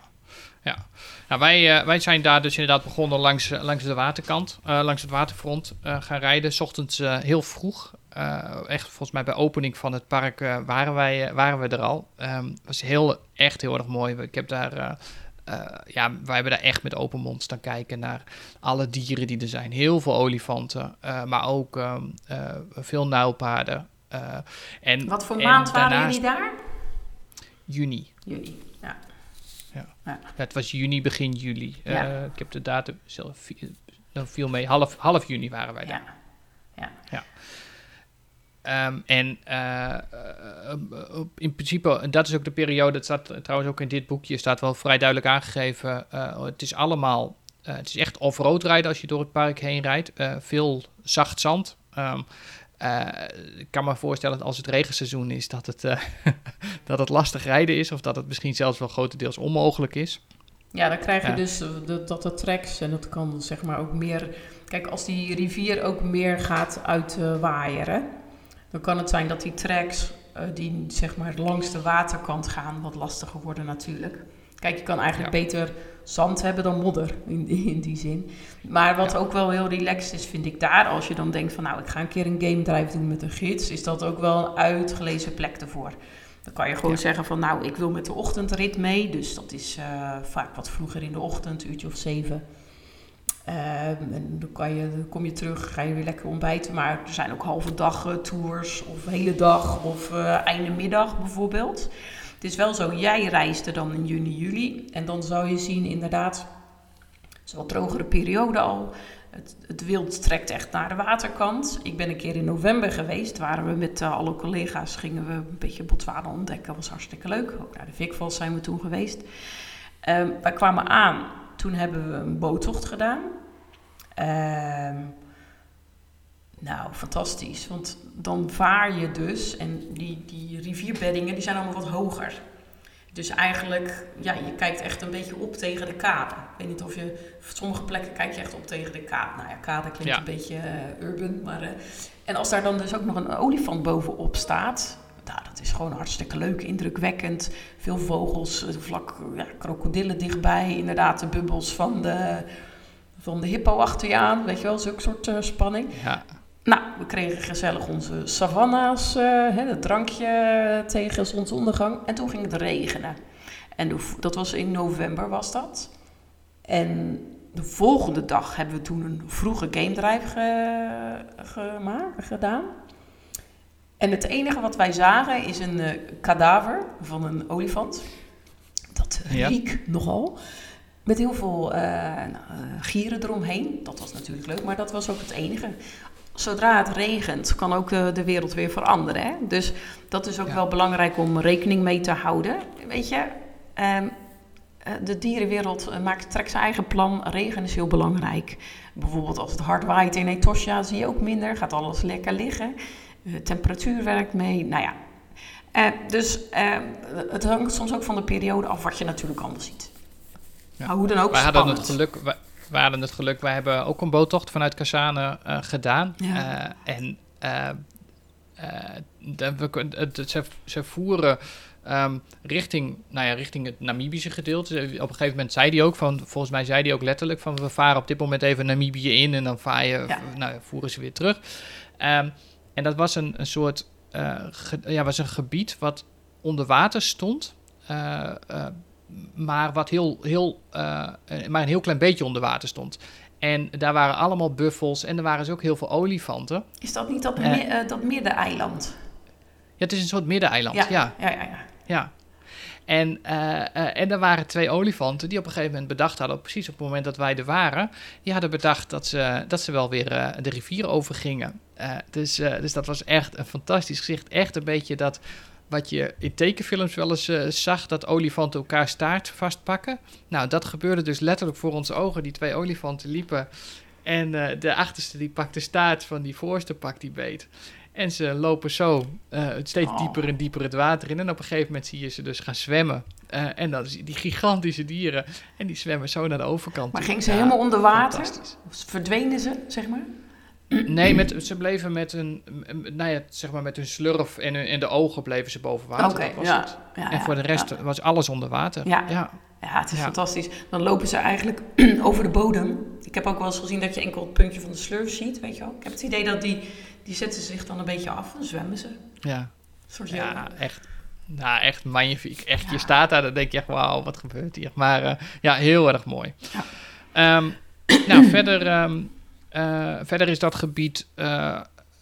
ja. Nou, wij, uh, wij zijn daar dus inderdaad begonnen langs, eh, langs de waterkant, uh, langs het waterfront gaan rijden. S ochtends heel vroeg. echt volgens mij bij opening van het park waren, wij, waren we er al. Um, was heel, echt heel erg mooi. Ik heb daar... ja, wij hebben daar echt met open mond staan kijken naar alle dieren die er zijn. Heel veel olifanten, maar ook um, veel nuilpaarden. en, Wat voor maand waren jullie daar? Juni. Juni ja. Ja. het was juni, begin juli. Uh, ik heb de datum zelf, dan viel mee, half, half juni waren wij daar. Ja. ja. Um, en uh, in principe, dat is ook de periode, dat staat trouwens ook in dit boekje, staat wel vrij duidelijk aangegeven. het is allemaal, het is echt off-road rijden als je door het park heen rijdt. veel zacht zand. Um, uh, ik kan me voorstellen dat als het regenseizoen is, dat het, uh, dat het lastig rijden is. Of dat het misschien zelfs wel grotendeels onmogelijk is. Ja, dan krijg je dus de, dat de tracks en dat kan zeg maar ook meer... Kijk, als die rivier ook meer gaat uitwaaieren... Dan kan het zijn dat die tracks die zeg maar langs de waterkant gaan... wat lastiger worden natuurlijk. Kijk, je kan eigenlijk beter zand hebben dan modder in, in die zin. Maar wat ook wel heel relaxed is, vind ik daar, als je dan denkt van nou, ik ga een keer een game drive doen met een gids, is dat ook wel een uitgelezen plek ervoor. Dan kan je gewoon zeggen van nou, ik wil met de ochtendrit mee. Dus dat is uh, vaak wat vroeger in de ochtend, uurtje of zeven. Uh, en dan, kan je, dan kom je terug, ga je weer lekker ontbijten. Maar er zijn ook halve dag tours of hele dag of uh, einde middag bijvoorbeeld. Is wel zo, jij reisde dan in juni, juli. En dan zou je zien, inderdaad, het is wat drogere periode al. Het, het, wild trekt echt naar de waterkant. Ik ben een keer in november geweest. Waren we met uh, alle collega's, gingen we een beetje Botswana ontdekken. Was hartstikke leuk. Ook naar de Vikvals zijn we toen geweest. Um, wij kwamen aan. Toen hebben we een boottocht gedaan. Um, Nou, fantastisch. Want dan vaar je dus, en die, die rivierbeddingen die zijn allemaal wat hoger. Dus eigenlijk, ja, je kijkt echt een beetje op tegen de kade. Ik weet niet of je, op sommige plekken kijk je echt op tegen de kade. Nou ja, kade klinkt Ja. een beetje eh, urban, maar... eh, en als daar dan dus ook nog een olifant bovenop staat... Nou, dat is gewoon hartstikke leuk, indrukwekkend. Veel vogels, eh, vlak, ja, krokodillen dichtbij. Inderdaad, de bubbels van de, van de hippo achter je aan. Weet je wel, zulke soort eh, spanning. Ja, Nou, we kregen gezellig onze savanna's, eh, het drankje tegen zonsondergang. En toen ging het regenen. En dat was in november was dat. En de volgende dag hebben we toen een vroege game drive ge, gedaan. En het enige wat wij zagen is een eh, kadaver van een olifant. Dat Ja. riek nogal. Met heel veel eh, nou, gieren eromheen. Dat was natuurlijk leuk, maar dat was ook het enige. Zodra het regent, kan ook eh, de wereld weer veranderen. Hè? Dus dat is ook Ja. wel belangrijk om rekening mee te houden. Weet je, ehm, eh, de dierenwereld eh, maakt, trekt zijn eigen plan. Regen is heel belangrijk. Bijvoorbeeld als het hard waait in Etosha zie je ook minder. Gaat alles lekker liggen. Eh, temperatuur werkt mee. Nou ja. Eh, dus eh, het hangt soms ook van de periode af wat je natuurlijk allemaal ziet. Ja. Maar hoe dan ook wij hadden spannend. het geluk... Wij, wij hadden het geluk, wij hebben ook een boottocht vanuit Kazane gedaan. Ja. En de- we, ze, ze voeren ehm, richting, nou ja, richting het Namibische gedeelte. Op een gegeven moment zei hij ook, van, volgens mij zei hij ook letterlijk van we varen op dit moment even Namibië in en dan vaar je, Ja. nou, voeren ze weer terug. Ehm, en dat was een, een soort, eh, ge- ja, was een gebied wat onder water stond. eh, eh, maar wat heel, heel, eh, eh, maar een heel klein beetje onder water stond. En daar waren allemaal buffels en er waren dus ook heel veel olifanten. Is dat niet dat, eh, dat middeneiland? Ja, het is een soort middeneiland. Ja, ja. ja, ja, ja. ja. En, en er waren twee olifanten die op een gegeven moment bedacht hadden, precies op het moment dat wij er waren, die hadden bedacht dat ze, dat ze wel weer de rivier overgingen. Dus, dus dat was echt een fantastisch gezicht. Echt een beetje dat wat je in tekenfilms wel eens eh, zag, dat olifanten elkaar staart vastpakken. Nou, dat gebeurde dus letterlijk voor onze ogen. Die twee olifanten liepen en eh, de achterste die pakt de staart van die voorste pakt die beet. En ze lopen zo eh, steeds Oh. dieper en dieper het water in. En op een gegeven moment zie je ze dus gaan zwemmen. Eh, en dan zie je die gigantische dieren. En die zwemmen zo naar de overkant. Maar gingen ze Ja, helemaal onder water? Fantastisch. Verdwenen ze, zeg maar? Nee, met, ze bleven met een, nou ja, zeg maar met hun slurf en, hun, en de ogen bleven ze boven water. Oké, was ja. het. ja. En voor de rest was alles onder water. Ja. ja. Ja, het is fantastisch. Dan lopen ze eigenlijk over de bodem. Ik heb ook wel eens gezien dat je enkel het puntje van de slurf ziet, weet je wel. Ik heb het idee dat die, die zetten zich dan een beetje af en zwemmen ze. Ja. soort Ja, echt. Nou, echt magnifiek. Echt, je staat daar, dan denk je echt, wauw, wat gebeurt hier? Maar eh, ja, heel erg mooi. Ehm, nou, verder, ehm, eh, verder is dat gebied... eh,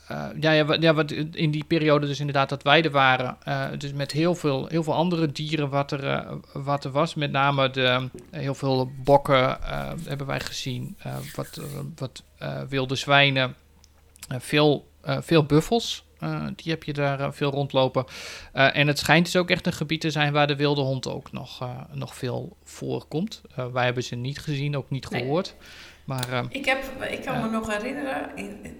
eh, ja, ja, wat, ja, wat in die periode dus inderdaad dat wij er waren. eh, dus met heel veel, heel veel andere dieren wat er, eh, wat er was. Met name de, heel veel bokken eh, hebben wij gezien. eh, wat eh, wat eh, wilde zwijnen. eh, veel, eh, veel buffels. eh, die heb je daar eh, veel rondlopen. Eh, en het schijnt dus ook echt een gebied te zijn waar de wilde hond ook nog, eh, nog veel voorkomt. Eh, wij hebben ze niet gezien, ook niet Nee. Maar eh, Ik, heb, ik kan me nog herinneren, in, in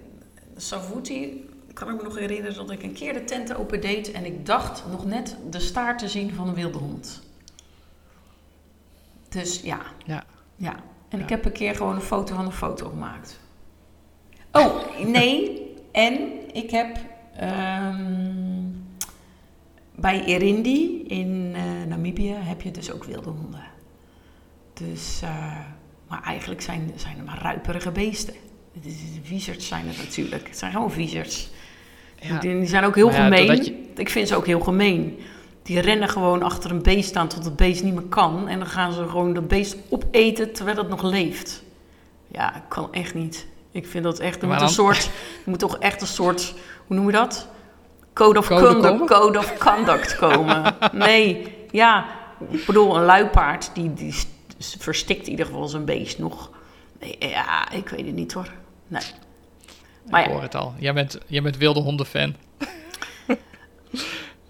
Savuti kan ik me nog herinneren dat ik een keer de tent opendeed en ik dacht nog net de staart te zien van een wilde hond. Dus ja. Ja. Ja. En Ja. ik heb een keer gewoon een foto van een foto gemaakt. Oh, nee. En ik heb ehm, bij Irindi in eh, Namibië heb je dus ook wilde honden. Dus, eh, maar eigenlijk zijn, zijn er maar ruiperige beesten. Wizards zijn het natuurlijk. Het zijn gewoon wizards. ja, Die, die zijn ook heel ja, gemeen. je- Ik vind ze ook heel gemeen. Die rennen gewoon achter een beest aan tot het beest niet meer kan. En dan gaan ze gewoon dat beest opeten terwijl het nog leeft. Ja, ik kan echt niet. Ik vind dat echt... Er moet een soort... Er moet toch echt een soort... Hoe noem je dat? Code of, Code conduct, komen? code of conduct komen. nee, ja. Ik bedoel, een luipaard die, die verstikt in ieder geval zijn beest nog. Nee, ja, ik weet het niet hoor. Nee. Maar ik ja, hoor het al. Jij bent, jij bent wilde hondenfan.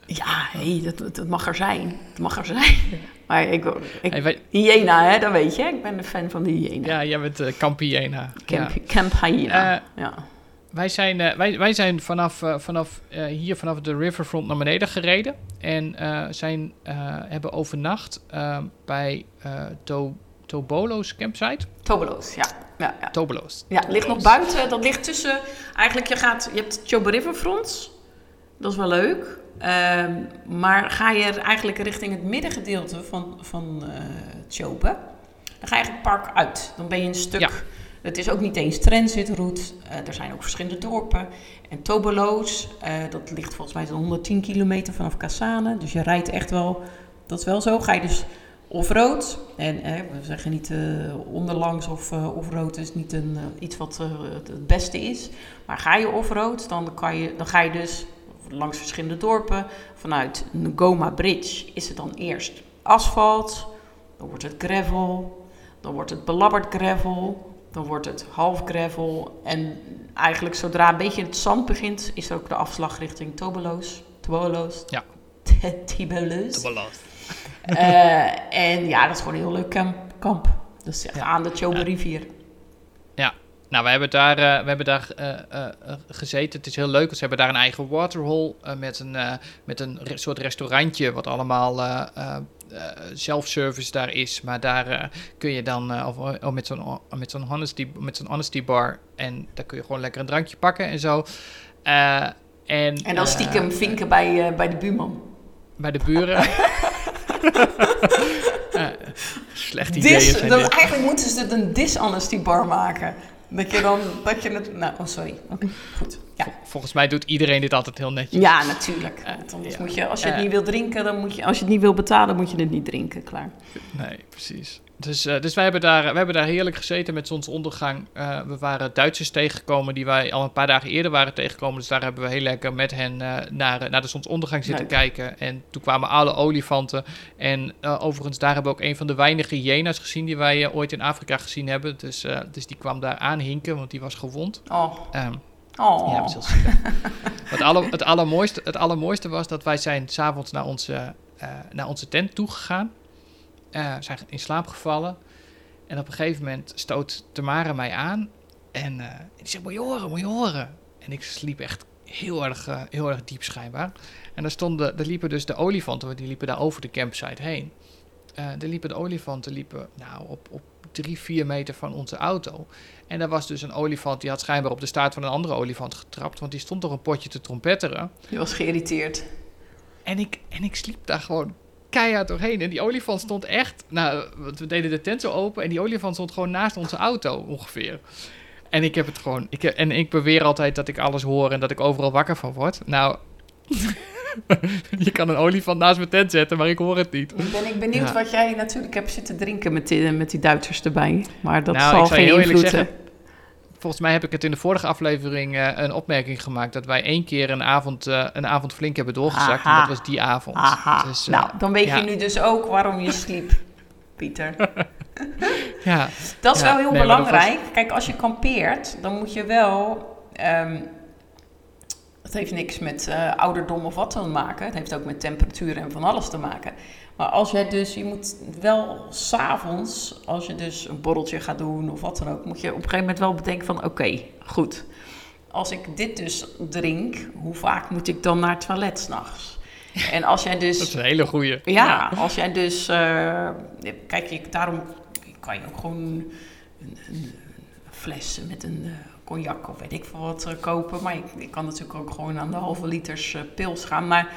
Ja, hey, dat, dat mag er zijn. Het mag er zijn. Maar ik, ik Hey, wij- hyena, hè, dat weet je. Ik ben een fan van de hyena. ja, jij bent uh, Campiena. Camp, Ja. Camp hyena. Eh, ja. Wij, zijn, eh, wij, wij zijn vanaf, eh, vanaf eh, hier, vanaf de riverfront naar beneden gereden. En zijn, hebben overnacht bij to, Tobolo's campsite. Tobeloos, ja. ja, ja. Tobolo's. Ja, het ligt nog buiten. Dat ligt tussen... Eigenlijk, je, gaat, je hebt Chobe Riverfront. Dat is wel leuk. Ehm, maar ga je eigenlijk richting het middengedeelte van, van Chobe... dan ga je eigenlijk het park uit. Dan ben je een stuk... Ja. Het is ook niet eens transitroute. Eh er zijn ook verschillende dorpen. En Tobeloos, eh, dat ligt volgens mij zo'n 110 kilometer vanaf Cassane. Dus je rijdt echt wel... Dat wel zo. Ga je dus offroad. En eh, we zeggen niet onderlangs of eh, offroad is niet een, iets wat het, het beste is. Maar ga je offroad, dan, kan je, dan ga je dus langs verschillende dorpen. Vanuit Ngoma Bridge is het dan eerst asfalt. Dan wordt het gravel. Dan wordt het belabberd gravel. Dan wordt het half gravel. En eigenlijk zodra een beetje het zand begint, is er ook de afslag richting Tobeloos. Tobeloos. Ja. Tobolo's. Eh, en ja, dat is gewoon een heel leuk kamp. kamp. Dus echt Ja. aan de Chobe Ja. rivier. Nou, we hebben daar, eh, we hebben daar eh, gezeten. Het is heel leuk. Ze hebben daar een eigen waterhole met een, met een re- soort restaurantje... wat allemaal eh, eh, daar is. Maar daar eh, kun je dan... eh, of, of met zo'n met zo'n honesty, met zo'n honesty bar... en daar kun je gewoon lekker een drankje pakken en zo. En, En dan stiekem vinken bij, bij de buurman. bij de buren. Slecht idee Dis, dit. eigenlijk moeten ze het een dishonesty bar maken. Dat je dan, dat je het, nou, oh sorry. Oké, goed. Ja. Volgens mij doet iedereen dit altijd heel netjes. ja, natuurlijk. Eh, Want anders ja. moet je, als je het Eh. niet wil drinken, dan moet je, als je het niet wil betalen, moet je het niet drinken, klaar. Nee, precies. Dus, eh, dus wij, hebben daar, wij hebben daar heerlijk gezeten met zonsondergang. We waren Duitsers tegengekomen die wij al een paar dagen eerder waren tegengekomen. Dus daar hebben we heel lekker met hen naar, naar de zonsondergang zitten Leuk. kijken. En toen kwamen alle olifanten. En overigens, daar hebben we ook een van de weinige hyena's gezien die wij ooit in Afrika gezien hebben. Dus, dus die kwam daar aanhinken, want die was gewond. Oh, Ehm, oh. ja, dat is heel zielig. het, aller, het, allermooiste, het allermooiste was dat wij zijn s'avonds naar onze, eh, naar onze tent toegegaan. Eh zijn in slaap gevallen. En op een gegeven moment stoot Tamara mij aan. En eh, die zegt, moet je horen, moet je horen. En ik sliep echt heel erg, heel erg diep schijnbaar. En daar, stonden, daar liepen dus de olifanten, want die liepen daar over de campsite heen. Daar liepen de olifanten liepen, nou, op, op drie, vier meter van onze auto. En daar was dus een olifant, die had schijnbaar op de staart van een andere olifant getrapt. Want die stond toch een potje te trompetteren. Je was geïrriteerd. En ik, en ik sliep daar gewoon keihard doorheen. En die olifant stond echt... Nou, want we deden de tent zo open... en die olifant stond gewoon naast onze auto ongeveer. En ik heb het gewoon... Ik heb, en ik beweer altijd dat ik alles hoor... en dat ik overal wakker van word. Nou... je kan een olifant naast mijn tent zetten... maar ik hoor het niet. Nu ben ik benieuwd Ja. wat jij natuurlijk hebt zitten drinken met die, met die Duitsers erbij. Maar dat Nou, zal ik je geen heel invloed zeggen, hebben. Volgens mij heb ik het in de vorige aflevering eh, een opmerking gemaakt... dat wij één keer een avond, eh, een avond flink hebben doorgezakt. Aha. En dat was die avond. Dus, eh, nou, dan weet ja. je nu dus ook waarom je sliep, Pieter. Ja, Dat is Ja, wel heel nee, belangrijk. Kijk, als je kampeert, dan moet je wel. ehm, het heeft niks met eh, ouderdom of wat te maken. Het heeft ook met temperatuur en van alles te maken. Maar als jij dus, je moet wel s'avonds, als je dus een borreltje gaat doen of wat dan ook, moet je op een gegeven moment wel bedenken van oké, goed. Als ik dit dus drink, hoe vaak moet ik dan naar het toilet s'nachts? En als jij dus dat is een hele goeie. ja, als jij dus... eh, kijk, ik, daarom kan je ook gewoon een, een fles met een eh, cognac of weet ik veel wat eh, kopen. Maar je, je kan natuurlijk ook gewoon aan de halve liters eh, pils gaan. Maar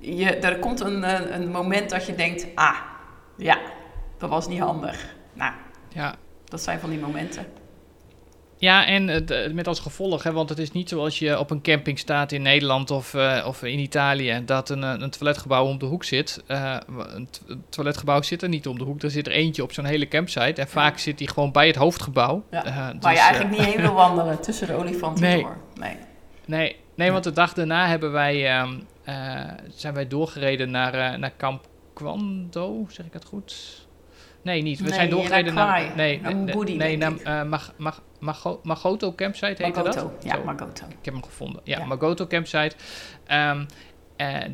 je, er komt een, eh, een moment dat je denkt... Ah, ja, dat was niet handig. Nou, Ja, dat zijn van die momenten. Ja, en het, eh, met als gevolg, hè, want het is niet zoals je op een camping staat in Nederland of, eh, of in Italië, dat een, eh, een toiletgebouw om de hoek zit. Een, toiletgebouw zit er niet om de hoek, er zit er eentje op zo'n hele campsite. En vaak zit die gewoon bij het hoofdgebouw. Ja, Eh, Waar dus, je eh, eigenlijk niet heen wil wandelen tussen de olifanten Nee. door. Nee. Nee, nee, want de dag daarna hebben wij, ehm, eh, zijn wij doorgereden naar, naar Kamp Kwando, zeg ik het goed? Nee, niet. We Nee, zijn doorgereden naar. Nee, Naar nee, naar eh, Mag, Mag, Mago- Magoto Campsite heette dat? Magoto. Ja, Zo. Magoto. Ik heb hem gevonden. Ja, Ja. Magoto Campsite. Ehm,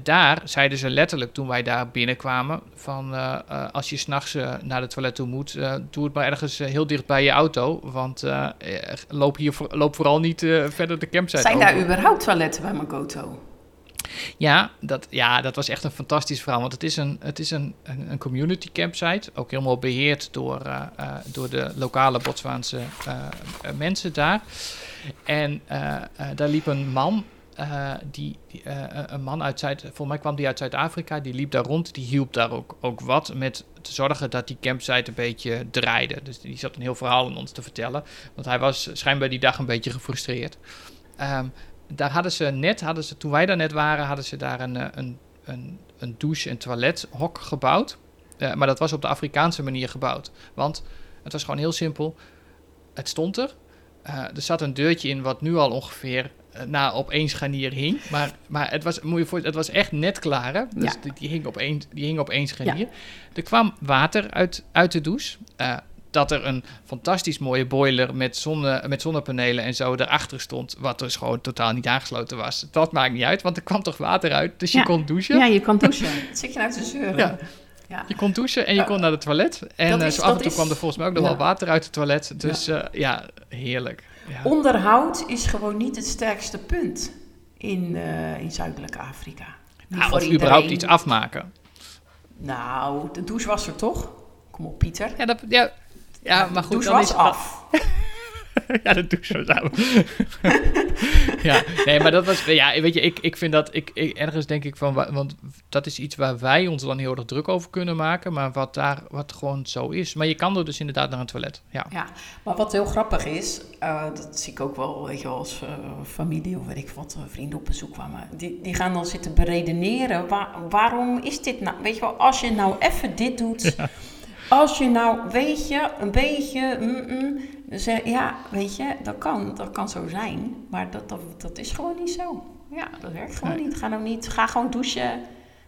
daar zeiden ze letterlijk toen wij daar binnenkwamen: van als je s'nachts naar de toilet toe moet, doe het maar ergens heel dicht bij je auto. Want loop, hier loop vooral niet verder de campsite. Zijn daar überhaupt toiletten bij Magoto? Ja dat, ja, dat was echt een fantastisch verhaal. Want het is een, het is een, een, community campsite. Ook helemaal beheerd door, uh, uh, door de lokale Botswaanse uh, mensen daar. En daar liep een man. die, die een man uit Zuid, volgens mij kwam die uit Zuid-Afrika, die liep daar rond, die hielp daar ook, ook wat met te zorgen dat die campsite een beetje draaide. Dus die zat een heel verhaal aan ons te vertellen, want hij was schijnbaar die dag een beetje gefrustreerd. Um, daar hadden ze net, hadden ze, toen wij daar net waren, hadden ze daar een, eh, een, een, een douche- en toilethok gebouwd. Uh, maar dat was op de Afrikaanse manier gebouwd. Want het was gewoon heel simpel. Het stond er. Uh, er zat een deurtje in wat nu al ongeveer uh, na op één scharnier hing. Maar, maar het, was, moet je voor, het was echt net klaar. Hè? Dus Ja. die, die, hing op één, die hing op één scharnier. Er kwam water uit, uit de douche. Dat er een fantastisch mooie boiler met, zonne, met zonnepanelen en zo erachter stond. Wat dus gewoon totaal niet aangesloten was. Dat maakt niet uit, want er kwam toch water uit. Dus je kon douchen. Ja, je kan douchen. Zit je nou te zeuren? Ja. Ja. Je kon douchen en je Ja. kon naar de toilet. En eh, is- zo af en toe is- kwam er volgens mij ook nog ja. wel water uit het toilet. Dus ja, ja heerlijk. Ja. Onderhoud is gewoon niet het sterkste punt in, eh, in Zuidelijk Afrika. Nou, of iedereen. überhaupt iets afmaken. Nou, de douche was er toch? Kom op, Pieter. Ja, dat, ja, ja maar goed, dan was is af. ja, de douche was af. ja, nee, maar dat was... Ja, weet je, ik, ik vind dat... Ik, ik, ergens denk ik van... wa- Want dat is iets waar wij ons dan heel erg druk over kunnen maken. Maar wat daar... Wat gewoon zo is. Maar je kan er dus inderdaad naar een toilet. Ja. Ja, maar wat heel grappig is, eh, dat zie ik ook wel, weet je wel, als eh, familie of weet ik wat, eh, vrienden op bezoek kwamen. Die, die gaan dan zitten beredeneren, waar, waarom is dit nou? Weet je wel, als je nou even dit doet, als je nou, weet je, een beetje, mm, mm, ja, weet je, dat kan, dat kan zo zijn, maar dat, dat, dat is gewoon niet zo. Ja, dat werkt gewoon Nee. niet. Ga nou niet, ga gewoon douchen,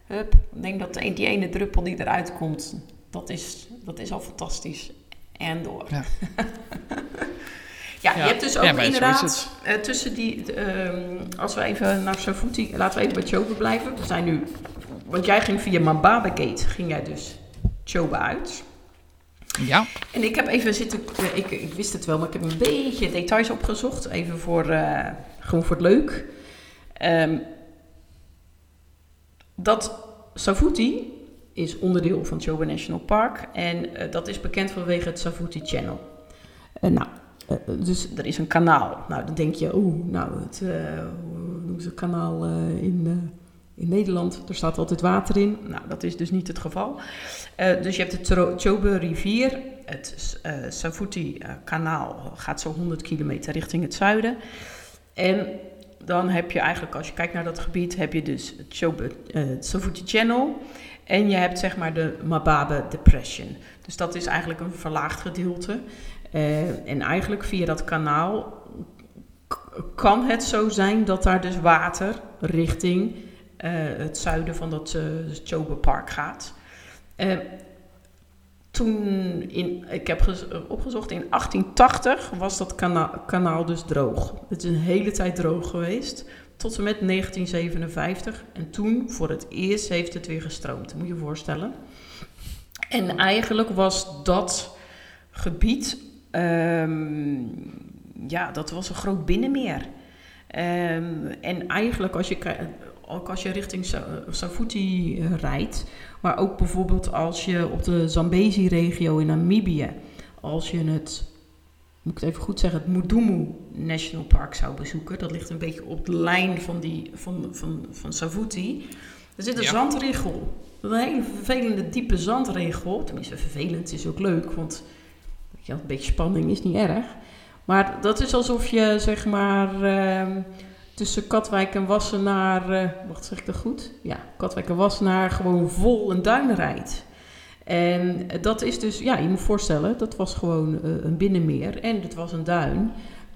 hup. Ik denk dat die ene druppel die eruit komt, dat is, dat is al fantastisch. En door. Ja. Ja, Ja. je hebt dus Ja, ook is inderdaad eh, tussen die, ehm, als we even naar Safuti, laten we even bij Chobe blijven. We zijn nu, want jij ging via Mambabe Gate, ging jij dus Chobe uit. Ja. En ik heb even zitten, eh, ik, ik wist het wel, maar ik heb een beetje details opgezocht, even voor, eh, gewoon voor het leuk. Ehm, dat Safuti is onderdeel van Chobe National Park en eh, dat is bekend vanwege het Safuti Channel. Nou, dus er is een kanaal. Nou, dan denk je, oeh, nou, het, hoe noemen ze kanaal in, in Nederland? Er staat altijd water in. Nou, dat is dus niet het geval. Eh, dus je hebt de Chobe rivier. Het eh Safuti eh, kanaal gaat zo 100 kilometer richting het zuiden. En dan heb je eigenlijk, als je kijkt naar dat gebied, heb je dus het Chobe, Safuti Channel. En je hebt zeg maar de Mababe Depression. Dus dat is eigenlijk een verlaagd gedeelte. En eigenlijk via dat kanaal kan het zo zijn dat daar dus water richting het zuiden van dat eh Chobe Park gaat. Eh, toen, in, ik heb gez- eh, opgezocht, in 1880 was dat kana- kanaal dus droog. Het is een hele tijd droog geweest, tot en met 1957. En toen, voor het eerst, heeft het weer gestroomd. Moet je je voorstellen. En eigenlijk was dat gebied, ehm, ja, dat was een groot binnenmeer. Ehm, en eigenlijk als je, ook als je richting Sa- Safuti eh, rijdt, maar ook bijvoorbeeld als je op de Zambezi-regio in Namibië, als je het, moet ik het even goed zeggen, het Mudumu National Park zou bezoeken, dat ligt een beetje op de lijn van, die, van, van, van Safuti, er zit een Ja. zandregel. Een hele vervelende, diepe zandregel. Tenminste, vervelend is ook leuk, want weet je, een beetje spanning is niet erg. Maar dat is alsof je, zeg maar, ehm, tussen Katwijk en Wassenaar, eh wacht zeg ik dat goed? Ja, Katwijk en Wassenaar gewoon vol een duin rijdt. En dat is dus, ja, je moet voorstellen, dat was gewoon eh, een binnenmeer en het was een duin.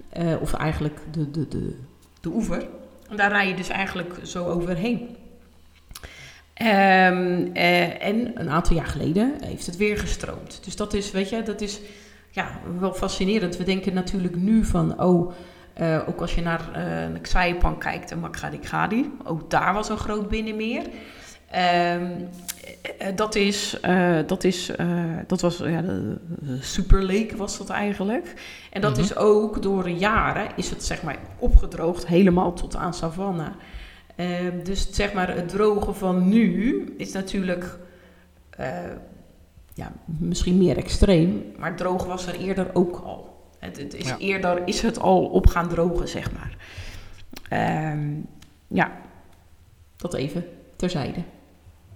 Eh, of eigenlijk de, de, de, de oever. En daar rij je dus eigenlijk zo overheen. Eh, en een aantal jaar geleden heeft het weer gestroomd. Dus dat is, weet je, dat is ja, wel fascinerend. We denken natuurlijk nu van, oh, Uh, ook als je naar uh, Xaipan kijkt en Makgadikgadi, ook daar was een groot binnenmeer. Um, dat is, uh, dat is, dat was, ja, de, Super Lake was dat eigenlijk. En dat mm -hmm. is ook door de jaren, is het zeg maar opgedroogd helemaal tot aan savanne. Ehm, dus zeg maar het drogen van nu is natuurlijk ja, misschien meer extreem, maar droog was er eerder ook al. Het, het is Eerder is het al op gaan drogen, zeg maar. Um, ja, dat even terzijde.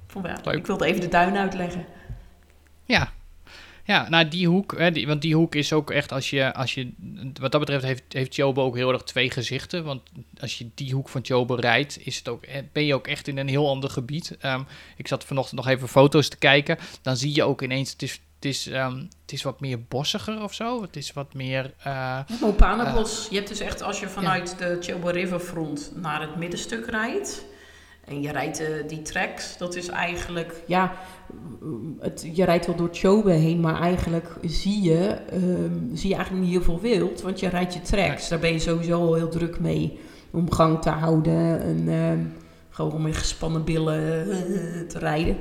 Van ik wilde even de duin uitleggen. Ja, ja, nou die hoek, hè, die, want die hoek is ook echt als je, als je wat dat betreft heeft, heeft Chobe ook heel erg twee gezichten. Want als je die hoek van Chobe rijdt, is het ook, ben je ook echt in een heel ander gebied. Um, ik zat vanochtend nog even foto's te kijken, dan zie je ook ineens, het is, het is, um, het is wat meer bossiger of zo. Het is wat meer... Uh, Mopanenbos. Uh, je hebt dus echt, als je vanuit ja. de Chobe Riverfront naar het middenstuk rijdt... En je rijdt uh, die tracks, dat is eigenlijk, ja, het, je rijdt wel door Chobe heen, maar eigenlijk zie je, um, zie je eigenlijk niet heel veel wild, want je rijdt je tracks. Daar ben je sowieso al heel druk mee om gang te houden en um, gewoon met gespannen billen te rijden.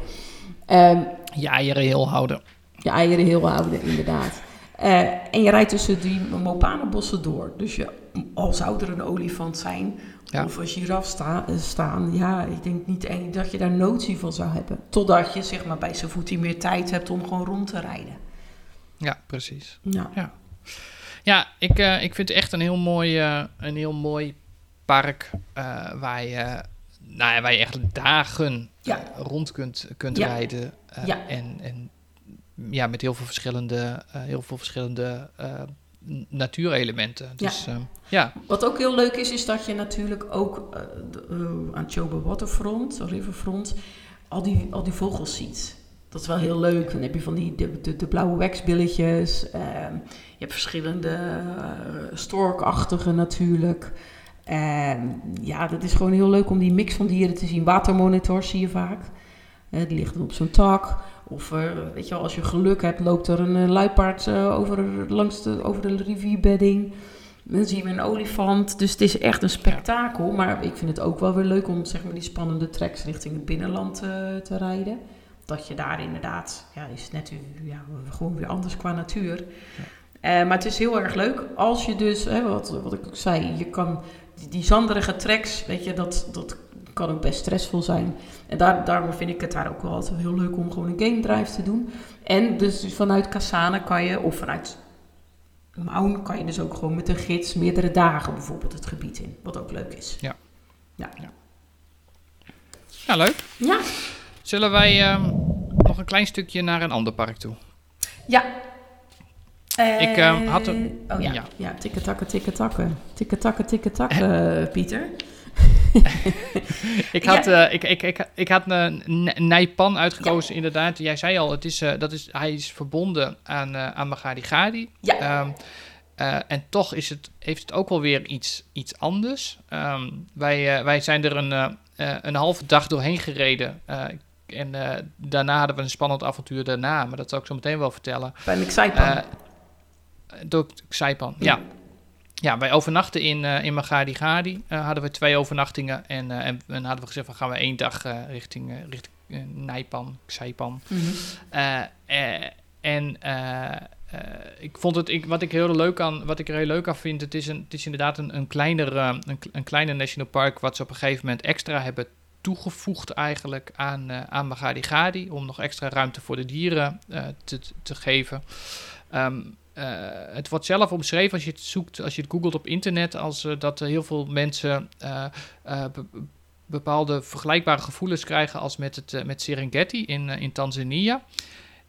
Um, je eieren heel houden. Je eieren heel houden, inderdaad. Uh, en je rijdt tussen die mopanenbossen door. Dus je, al zou er een olifant zijn, ja. Of een giraf sta, eh, staan. Ja, ik denk niet echt dat je daar notie van zou hebben. Totdat je zeg maar, bij zijn voetie meer tijd hebt om gewoon rond te rijden. Ja, precies. Ja, ja. ja ik, uh, ik vind het echt een heel mooi, uh, een heel mooi park waar, je, nou ja, waar je echt dagen ja. rond kunt, kunt rijden. ja. En, en ja, met heel veel verschillende, heel veel verschillende natuurelementen. Dus, ja. Uh, ja. Wat ook heel leuk is, is dat je natuurlijk ook uh, de, uh, aan Chobe Waterfront, Riverfront, al die, al die vogels ziet. Dat is wel heel leuk. Dan heb je van die de, de, de blauwe weksbilletjes. Ehm, je hebt verschillende eh, storkachtige natuurlijk. Ehm, ja, dat is gewoon heel leuk om die mix van dieren te zien. Watermonitors zie je vaak. die liggen op zo'n tak. Of uh, weet je wel, als je geluk hebt, loopt er een uh, luipaard uh, over, langs de, over de rivierbedding. Dan zien we een olifant. Dus het is echt een spektakel. Maar ik vind het ook wel weer leuk om zeg maar, die spannende treks richting het binnenland te rijden. Dat je daar inderdaad, ja, is net ja, gewoon weer anders qua natuur. Ja. maar het is heel erg leuk als je dus, hè, wat, wat ik ook zei, je kan die, die zanderige treks, weet je, dat, dat kan ook best stressvol zijn. En daar, daarom vind ik het daar ook wel altijd heel leuk om gewoon een game drive te doen. En dus vanuit Kasane kan je, of vanuit Maun kan je dus ook gewoon met een gids meerdere dagen bijvoorbeeld het gebied in. Wat ook leuk is. Ja. Ja, ja. ja leuk. Ja. Zullen wij uh, nog een klein stukje naar een ander park toe? Ja. ik uh, had een... Oh ja, ja. ja tikketakken, tikketakken. Tikketakken, tikketakken, Pieter. ik, had, ja. uh, ik, ik, ik, ik had een Nijpan uitgekozen, ja. inderdaad. Jij zei al, het is, uh, dat is, hij is verbonden aan, uh, aan Magadi Gadi. Ja. Um, en toch is het, heeft het ook wel weer iets, iets anders. Um, wij, wij zijn er een, een halve dag doorheen gereden. en daarna hadden we een spannend avontuur daarna. Maar dat zal ik zo meteen wel vertellen. Bij Xaipan. door Xaipan, ja. ja ja, wij overnachten in, uh, in Magadi Gadi. Uh, hadden we twee overnachtingen. En, uh, en, en, hadden we gezegd van gaan we één dag richting, richting Nijpan, Xaipan. Mm -hmm. en ik vond het, ik, wat, ik heel leuk aan, wat ik er heel leuk aan vind, het is, een, het is inderdaad een, een, kleiner, een, een kleiner national park... wat ze op een gegeven moment extra hebben toegevoegd eigenlijk aan, aan Magadi Gadi... om nog extra ruimte voor de dieren te, te geven... Um, uh, het wordt zelf omschreven als je het zoekt, als je het googelt op internet, als uh, dat heel veel mensen uh, be bepaalde vergelijkbare gevoelens krijgen als met, het, met Serengeti in, in Tanzania.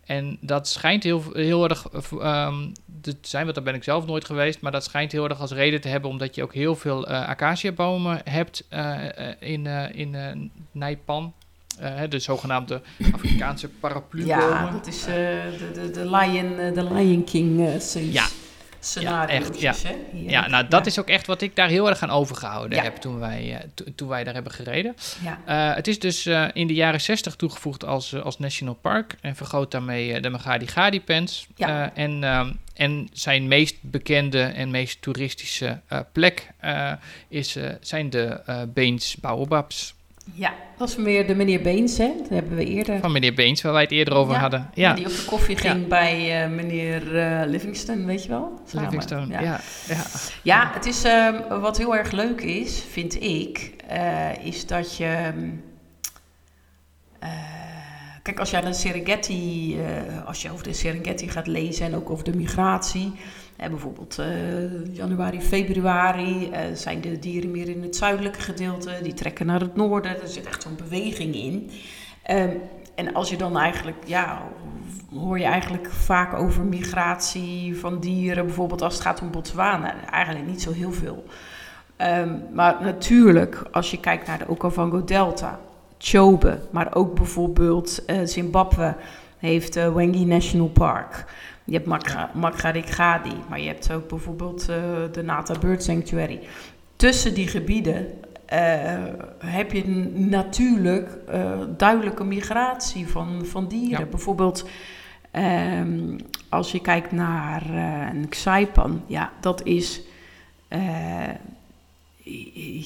En dat schijnt heel, heel erg um, te zijn, want daar ben ik zelf nooit geweest, maar dat schijnt heel erg als reden te hebben, omdat je ook heel veel acaciabomen hebt in, in Nijpan. Uh, de zogenaamde Afrikaanse paraplu Ja, dat is uh, de, de, de, Lion, uh, de Lion King scene. Ja, scenario's. Ja, hè? Ja nou dat is ook echt wat ik daar heel erg aan overgehouden heb toen wij, eh, to- toen wij daar hebben gereden. Ja. Eh, het is dus eh, in de jaren 60 toegevoegd als, eh, als National Park en vergroot daarmee eh, de Magadi Gadi Pens. Ja. Eh, en, ehm, en zijn meest bekende en meest toeristische eh, plek eh, is, eh, zijn de eh Beens Baobabs ja, dat is meer de meneer Beens, hè? Dat hebben we eerder. van meneer Beens, waar wij het eerder over Ja, hadden. Ja, Die op de koffie ging bij eh, meneer eh, Livingston, weet je wel? Samen. Livingstone. Ja. Ja. Ja, het is ehm, wat heel erg leuk is, vind ik, eh, is dat je. ehm, eh, kijk, als aan de Serengeti, als je over de Serengeti gaat lezen en ook over de migratie, hè, bijvoorbeeld eh, januari, februari, eh, zijn de dieren meer in het zuidelijke gedeelte, die trekken naar het noorden, er zit echt zo'n beweging in. Ehm, en als je dan eigenlijk, ja, hoor je eigenlijk vaak over migratie van dieren, bijvoorbeeld als het gaat om Botswana, eigenlijk niet zo heel veel. Ehm, maar natuurlijk, als je kijkt naar de Okavango Delta, Chobe, maar ook bijvoorbeeld eh, Zimbabwe heeft eh Wengi National Park. Je hebt Makgadikgadi, maar je hebt ook bijvoorbeeld eh, de Nata Bird Sanctuary. Tussen die gebieden eh, heb je natuurlijk duidelijke migratie van, van dieren. Ja. Bijvoorbeeld ehm, als je kijkt naar een Xaipan, ja, dat is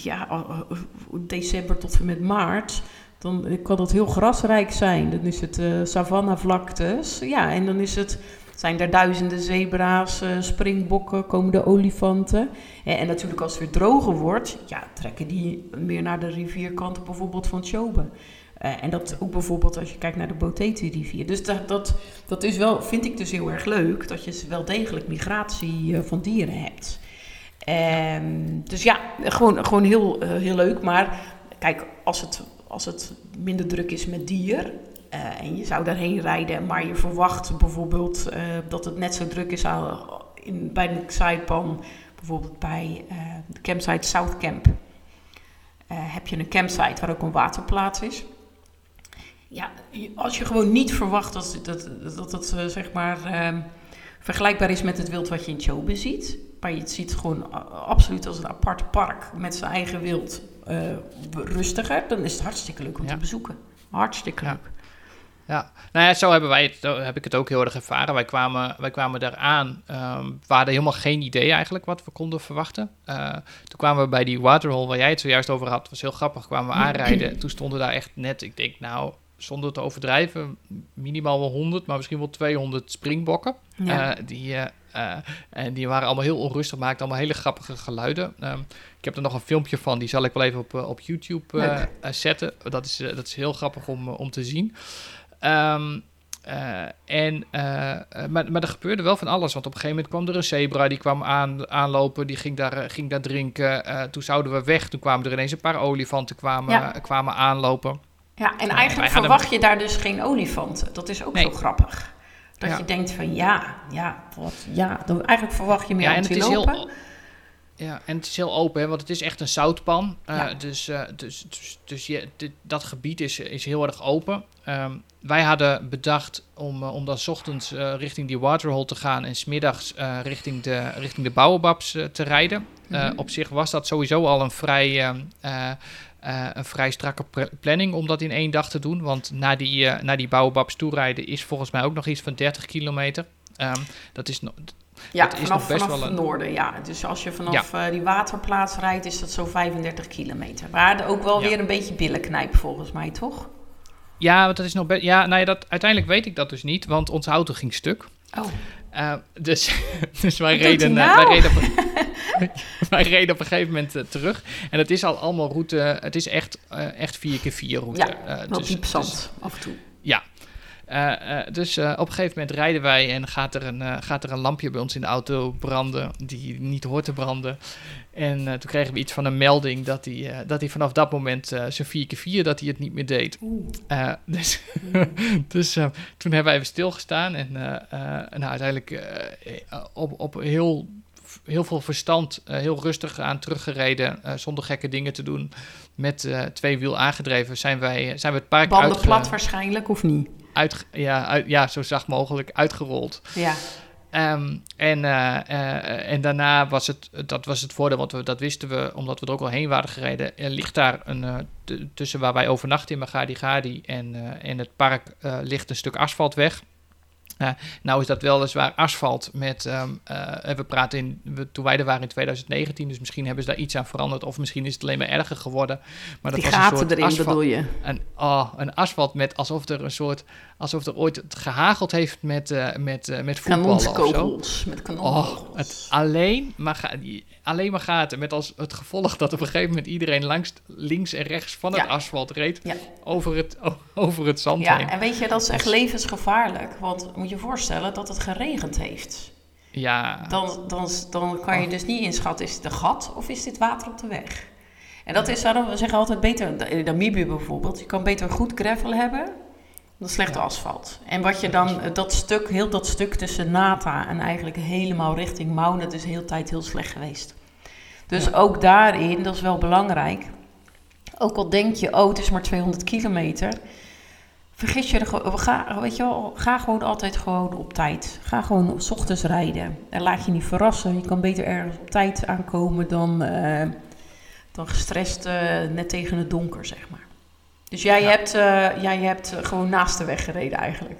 ja, december tot en met maart. Dan kan dat heel grasrijk zijn. Dan is het eh savannavlaktes. Ja, en dan is het, zijn er duizenden zebra's, eh, springbokken, komen de olifanten. En, en natuurlijk als het weer droger wordt, ja, trekken die meer naar de rivierkanten bijvoorbeeld van Chobe. Eh, en dat ook bijvoorbeeld als je kijkt naar de Boteti-rivier. Dus dat, dat, dat is wel, vind ik dus heel erg leuk, dat je wel degelijk migratie eh, van dieren hebt. Ehm, dus ja, gewoon, gewoon heel, eh, heel leuk. Maar kijk, als het, als het minder druk is met dier eh, en je zou daarheen rijden, maar je verwacht bijvoorbeeld eh, dat het net zo druk is aan, in, bij de Saipan, bijvoorbeeld bij eh, de campsite South Camp. heb je een campsite waar ook een waterplaats is. Ja, als je gewoon niet verwacht dat, dat, dat eh, zeg maar ehm, vergelijkbaar is met het wild wat je in Chobe ziet. Maar je ziet gewoon absoluut als een apart park met zijn eigen wild eh, rustiger. Dan is het hartstikke leuk om Ja. te bezoeken. Hartstikke leuk. Ja, nou ja, zo hebben wij het, heb ik het ook heel erg ervaren. Wij kwamen, wij kwamen daar aan. ehm, we hadden helemaal geen idee eigenlijk wat we konden verwachten. Eh, toen kwamen we bij die waterhole waar jij het zojuist over had. was heel grappig. Kwamen we aanrijden. Toen stonden daar echt net, ik denk nou, zonder te overdrijven, minimaal wel 100, maar misschien wel 200 springbokken. Ja. Eh, die, en die waren allemaal heel onrustig, maakten allemaal hele grappige geluiden. Ehm, ik heb er nog een filmpje van, die zal ik wel even op, eh, op YouTube eh, eh, zetten. Dat is, eh, dat is heel grappig om, eh, om te zien. Ehm, eh, en, eh, eh, maar, maar er gebeurde wel van alles. Want op een gegeven moment kwam er een zebra, die kwam aan, aanlopen, die ging daar, eh, ging daar drinken. Eh, toen zouden we weg, toen kwamen er ineens een paar olifanten kwamen, Ja. eh, kwamen aanlopen. Ja, en eigenlijk verwacht je daar dus geen olifanten. Dat is ook Nee. zo grappig. Dat Ja. je denkt van ja, ja, wat, ja. Dan, eigenlijk verwacht je meer Ja, en het is heel, ja, en het is heel open, hè, want het is echt een zoutpan. Eh, Ja. Dus, eh, dus, dus, dus je, dit- dat gebied is, is heel erg open. Ehm, wij hadden bedacht om, eh, om dan 's ochtends richting die waterhole te gaan en smiddags richting, de, richting de Baobabs eh, te rijden. Mhm. op zich was dat sowieso al een vrij, eh, een vrij strakke planning om dat in één dag te doen. Want naar die, eh, naar die Baobabs toerijden is volgens mij ook nog iets van 30 kilometer. Ehm, dat is nog, Ja, Het is vanaf, nog best vanaf wel het een- noorden, ja. Dus als je vanaf eh, die waterplaats rijdt, is dat zo'n 35 kilometer. Maar ook wel Ja. weer een beetje billenknijp volgens mij, toch? Ja, want dat is nog best. Ja, nou ja, dat, uiteindelijk weet ik dat dus niet, want onze auto ging stuk. Oh, Eh, dus, dus wij reden, eh, nou? wij, reden op, een- wij reden op een gegeven moment eh, terug. En het is al allemaal route. Het is echt, eh, echt 4x4 route. Ja, Eh, wel dus- diep dus- zand af en toe. ja. Eh, eh, dus eh, op een gegeven moment rijden wij en gaat er, een, gaat er een lampje bij ons in de auto branden die niet hoort te branden. En toen kregen we iets van een melding dat hij, dat hij vanaf dat moment zijn 4x4 dat hij het niet meer deed. Dus dus toen hebben wij even stilgestaan en nou, uiteindelijk op, op heel, heel veel verstand, heel rustig aan teruggereden, zonder gekke dingen te doen, met twee wiel aangedreven, zijn, wij, zijn we het park Banden uitge- plat waarschijnlijk, of niet? Uit, ja, uit, ja, zo zacht mogelijk uitgerold. Ja. Ehm, en, eh, eh, en daarna was het, dat was het voordeel, want we, dat wisten we, omdat we er ook al heen waren gereden. Er ligt daar een, uh, tussen waar wij overnachten in Magadi Gadi en, en het park ligt een stuk asfalt weg. Uh, nou is dat weliswaar asfalt met, um, uh, we praten in, we, toen wij er waren in 2019, dus misschien hebben ze daar iets aan veranderd of misschien is het alleen maar erger geworden. Maar dat Die was gaten een soort erin asfalt, bedoel je? Een, oh, een asfalt met alsof er een soort, alsof er ooit het gehageld heeft met, uh, met, met voetballen of zo. Met kanonskogels. Oh, het alleen maar, ga, alleen maar gaten. Met als het gevolg dat op een gegeven moment iedereen langs, links en rechts van het Ja. asfalt reed. Ja. Over, het, over het zand Ja, heen. en weet je, dat is echt levensgevaarlijk. Want moet je je voorstellen dat het geregend heeft. Ja, Dan, dan, dan kan je dus niet inschatten, is het een gat of is dit water op de weg? En dat is, daarom, we zeggen altijd beter, in Namibië bijvoorbeeld, je kan beter goed gravel hebben dan slechte asfalt. En wat je dan, dat stuk, heel dat stuk tussen Nata en eigenlijk helemaal richting Mauna, dat is de hele tijd heel slecht geweest. Dus Ja. ook daarin, dat is wel belangrijk. Ook al denk je, oh, het is maar 200 kilometer. Vergis je er ga, weet je wel, ga gewoon altijd gewoon op tijd. Ga gewoon s ochtends rijden. En laat je niet verrassen. Je kan beter ergens op tijd aankomen dan, eh, dan gestrest eh, net tegen het donker, zeg maar. Dus jij, Ja. hebt, eh, jij hebt eh, gewoon naast de weg gereden eigenlijk.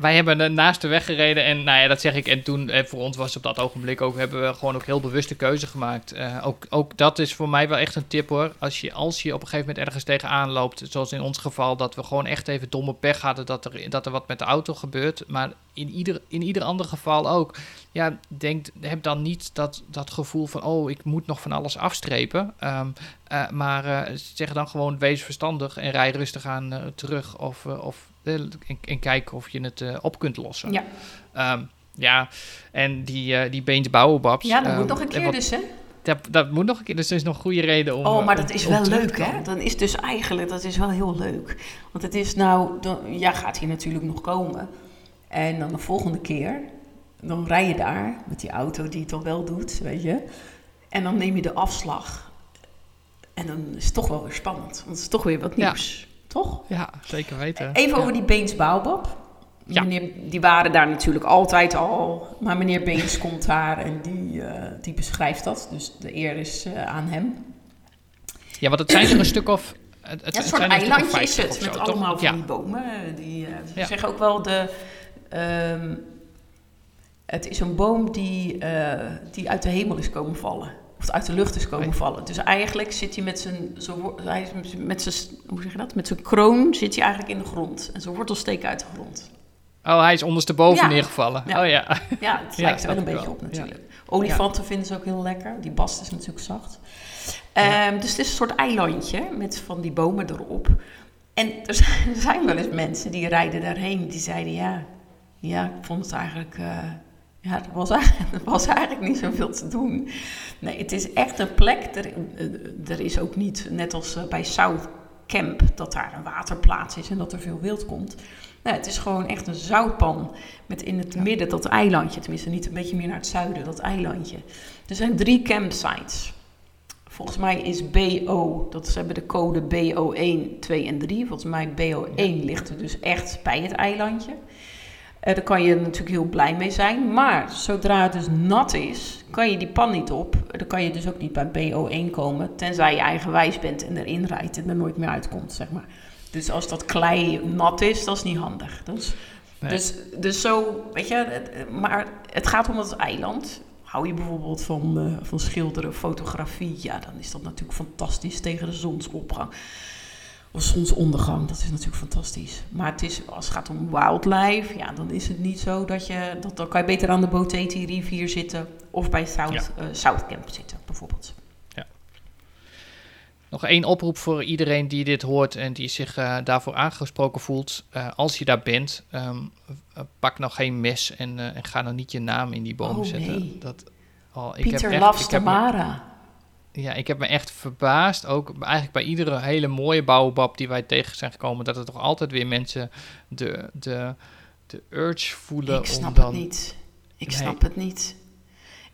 Wij hebben naast de weg gereden en nou ja, dat zeg ik. En toen, eh, voor ons was op dat ogenblik ook, hebben we gewoon ook heel bewuste keuze gemaakt. Eh, ook, ook dat is voor mij wel echt een tip hoor. Als je, als je op een gegeven moment ergens tegenaan loopt, zoals in ons geval, dat we gewoon echt even domme pech hadden dat er, dat er wat met de auto gebeurt. Maar in ieder, in ieder ander geval ook. Ja, denk, heb dan niet dat, dat gevoel van, oh, ik moet nog van alles afstrepen. Ehm, eh, maar zeg dan gewoon, wees verstandig en rij rustig aan terug. Of, of, en, en kijk of je het eh, op kunt lossen. Ja, Ehm, ja, en die, eh die Beens Bouwenbabs. ja dat ehm, moet nog een en keer wat- dus, hè? Dat, dat moet nog een keer, dus er is nog goede reden om... Oh, eh, maar om- dat is wel leuk, hè? Dan is dus eigenlijk, dat is wel heel leuk. Want het is nou, dan, jij gaat hier natuurlijk nog komen. En dan de volgende keer, dan rij je daar met die auto die het dan wel doet, weet je. En dan neem je de afslag. En dan is het toch wel weer spannend. Want het is toch weer wat Ja. Toch? Ja, zeker weten. Even Ja. over die Beens Bouwbab. Ja. Meneer, die waren daar natuurlijk altijd al. Maar meneer Beens komt daar en die, eh, die beschrijft dat. Dus de eer is eh, aan hem. Ja, want het zijn er een stuk of... Het, het, Ja, een het soort eilandje is 50 het, met zo, toch? allemaal van Ja. die bomen. eh, Die, eh, zeggen ook wel de... ehm, het is een boom die, eh, die uit de hemel is komen vallen. Of uit de lucht is komen vallen. Dus eigenlijk zit hij met zijn, hij is met zijn, hoe zeg je dat? Met zijn kroon zit hij eigenlijk in de grond. En zijn wortels steken uit de grond. Oh, hij is ondersteboven Ja. neergevallen. Ja. Oh ja. Ja, het lijkt er wel een beetje wel. op natuurlijk. Olifanten vinden ze ook heel lekker. Die bast is natuurlijk zacht. Ehm, dus het is een soort eilandje met van die bomen erop. En er zijn, er zijn wel eens mensen die rijden daarheen. Die zeiden ja, ja ik vond het eigenlijk... eh, ja, er was, eigenlijk, er was eigenlijk niet zoveel te doen. Nee, het is echt een plek. Er, eh, er is ook niet, net als eh, bij South Camp, dat daar een waterplaats is en dat er veel wild komt. Nee, het is gewoon echt een zoutpan met in het midden dat eilandje. Tenminste, niet een beetje meer naar het zuiden, dat eilandje. Er zijn drie campsites. Volgens mij is BO, dat ze hebben de code BO1, 2 en 3. Volgens mij BO1 ligt er dus echt bij het eilandje. Eh, daar kan je natuurlijk heel blij mee zijn. Maar zodra het dus nat is, kan je die pan niet op. Dan kan je dus ook niet bij BO1 komen. Tenzij je eigenwijs bent en erin rijdt en er nooit meer uitkomt, zeg maar. Dus als dat klei nat is, dat is niet handig. Nee. dus, dus zo, weet je, het- maar het gaat om het eiland. Hou je bijvoorbeeld van, eh, van schilderen, fotografie, ja, dan is dat natuurlijk fantastisch tegen de zonsopgang. Of zonsondergang, dat is natuurlijk fantastisch. Maar het is, als het gaat om wildlife, ja, dan is het niet zo dat je, dat, dan kan je beter aan de Boteti rivier zitten of bij South, eh, South Camp zitten, bijvoorbeeld. Nog één oproep voor iedereen die dit hoort en die zich eh, daarvoor aangesproken voelt. Eh, als je daar bent, ehm, eh, pak nog geen mes en, en ga nou niet je naam in die boom Oh, zetten. nee. Dat, oh, ik Pieter heb echt- loves ik heb me- Tamara. Ja, ik heb me echt verbaasd, ook eigenlijk bij iedere hele mooie bouwbab die wij tegen zijn gekomen, dat er toch altijd weer mensen de, de, de urge voelen Ik snap om dan... het niet. Ik Nee. snap het niet.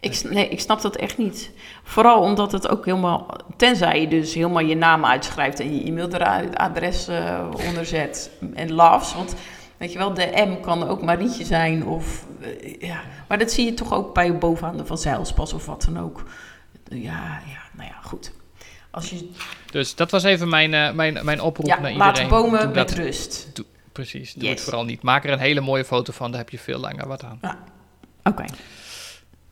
Ik, nee, ik snap dat echt niet. Vooral omdat het ook helemaal... Tenzij je dus helemaal je naam uitschrijft en je e-mailadres eh onderzet en loves. Want weet je wel, de M kan ook Marietje zijn of eh, ja. Maar dat zie je toch ook bij bovenaan de Van of wat dan ook. Ja, ja, nou ja, goed. Als je, Dus dat was even mijn, eh, mijn, mijn oproep ja, naar laat iedereen. de bomen Doe met dat- rust. Precies, doe Yes. het vooral niet. Maak er een hele mooie foto van, daar heb je veel langer wat aan. Oké.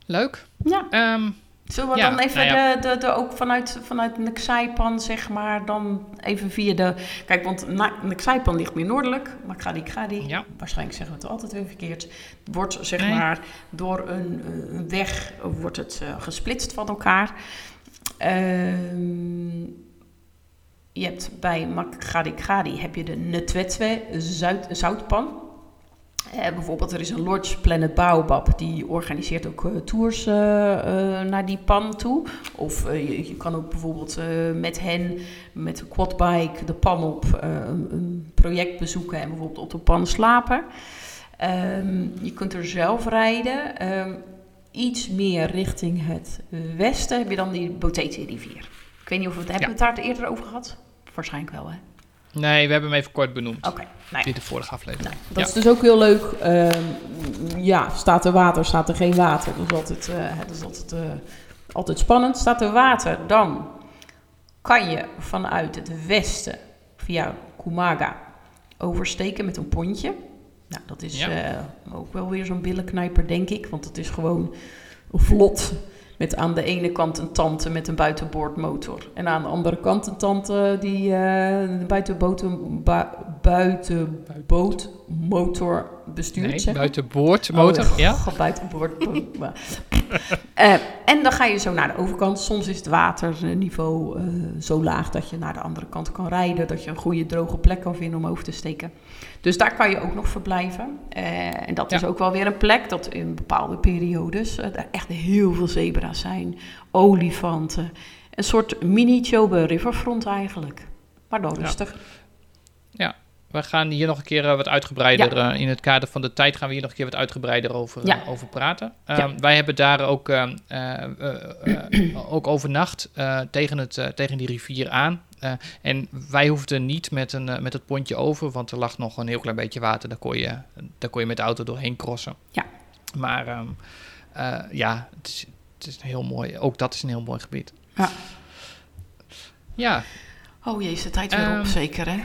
Leuk. Ja. Ehm, Zullen we Ja, dan even nou ja. de, de, de, ook vanuit, vanuit Nexaipan, zeg maar, dan even via de... Kijk, want Nexaipan ligt meer noordelijk, Ja. waarschijnlijk zeggen we het altijd weer verkeerd, wordt zeg Nee. maar door een, een weg wordt het eh, gesplitst van elkaar. Ehm, je hebt bij Makgadi Gadi heb je de Netwetwe Zoutpan. Eh, bijvoorbeeld, er is een Lodge Planet Baobab, die organiseert ook eh, tours eh, naar die pan toe. Of je, je kan ook bijvoorbeeld met hen, met de quadbike, de pan op, een, een project bezoeken en bijvoorbeeld op de pan slapen. Ehm, je kunt er zelf rijden. Ehm, iets meer richting het westen heb je dan die Botete-rivier. Ik weet niet of we het hebben we het daar eerder over gehad. Waarschijnlijk wel, hè? nee, we hebben hem even kort benoemd. Oké, In de vorige aflevering. Dat is dus ook heel leuk. Ehm, ja, staat er water, staat er geen water. Dat is altijd, eh, dat is altijd, eh, altijd spannend. Staat er water, dan kan je vanuit het westen via Kumaga oversteken met een pontje. Nou, dat is Ja. eh, ook wel weer zo'n billenknijper, denk ik. Want het is gewoon vlot. Met aan de ene kant een tante met een buitenboordmotor. En aan de andere kant een tante die eh een buitenboten, bu- buitenbootmotor bestuurt. Nee, zeg buitenboordmotor, Oh, ja? God, buitenboord. Eh, en dan ga je zo naar de overkant. Soms is het waterniveau eh, zo laag dat je naar de andere kant kan rijden. Dat je een goede droge plek kan vinden om over te steken. Dus daar kan je ook nog verblijven. Eh, en dat Ja. is ook wel weer een plek dat in bepaalde periodes eh, er echt heel veel zebra's zijn. Olifanten. Een soort mini-Chobe Riverfront eigenlijk. Maar dan Ja. We gaan hier nog een keer eh, wat uitgebreider, eh, in het kader van de tijd gaan we hier nog een keer wat uitgebreider over, eh, Ja. over praten. Ja. Ehm, Wij hebben daar ook, ehm, eh, eh, eh, ook overnacht eh, tegen, het, tegen die rivier aan. Eh, en wij hoefden niet met, een, met het pontje over, want er lag nog een heel klein beetje water. Daar kon je, daar kon je met de auto doorheen crossen. Ja. Maar ehm, eh, ja, het is, het is een heel mooi, ook dat is een heel mooi gebied. Ja. Ja, Oh jee, is de tijd weer op, zeker hè?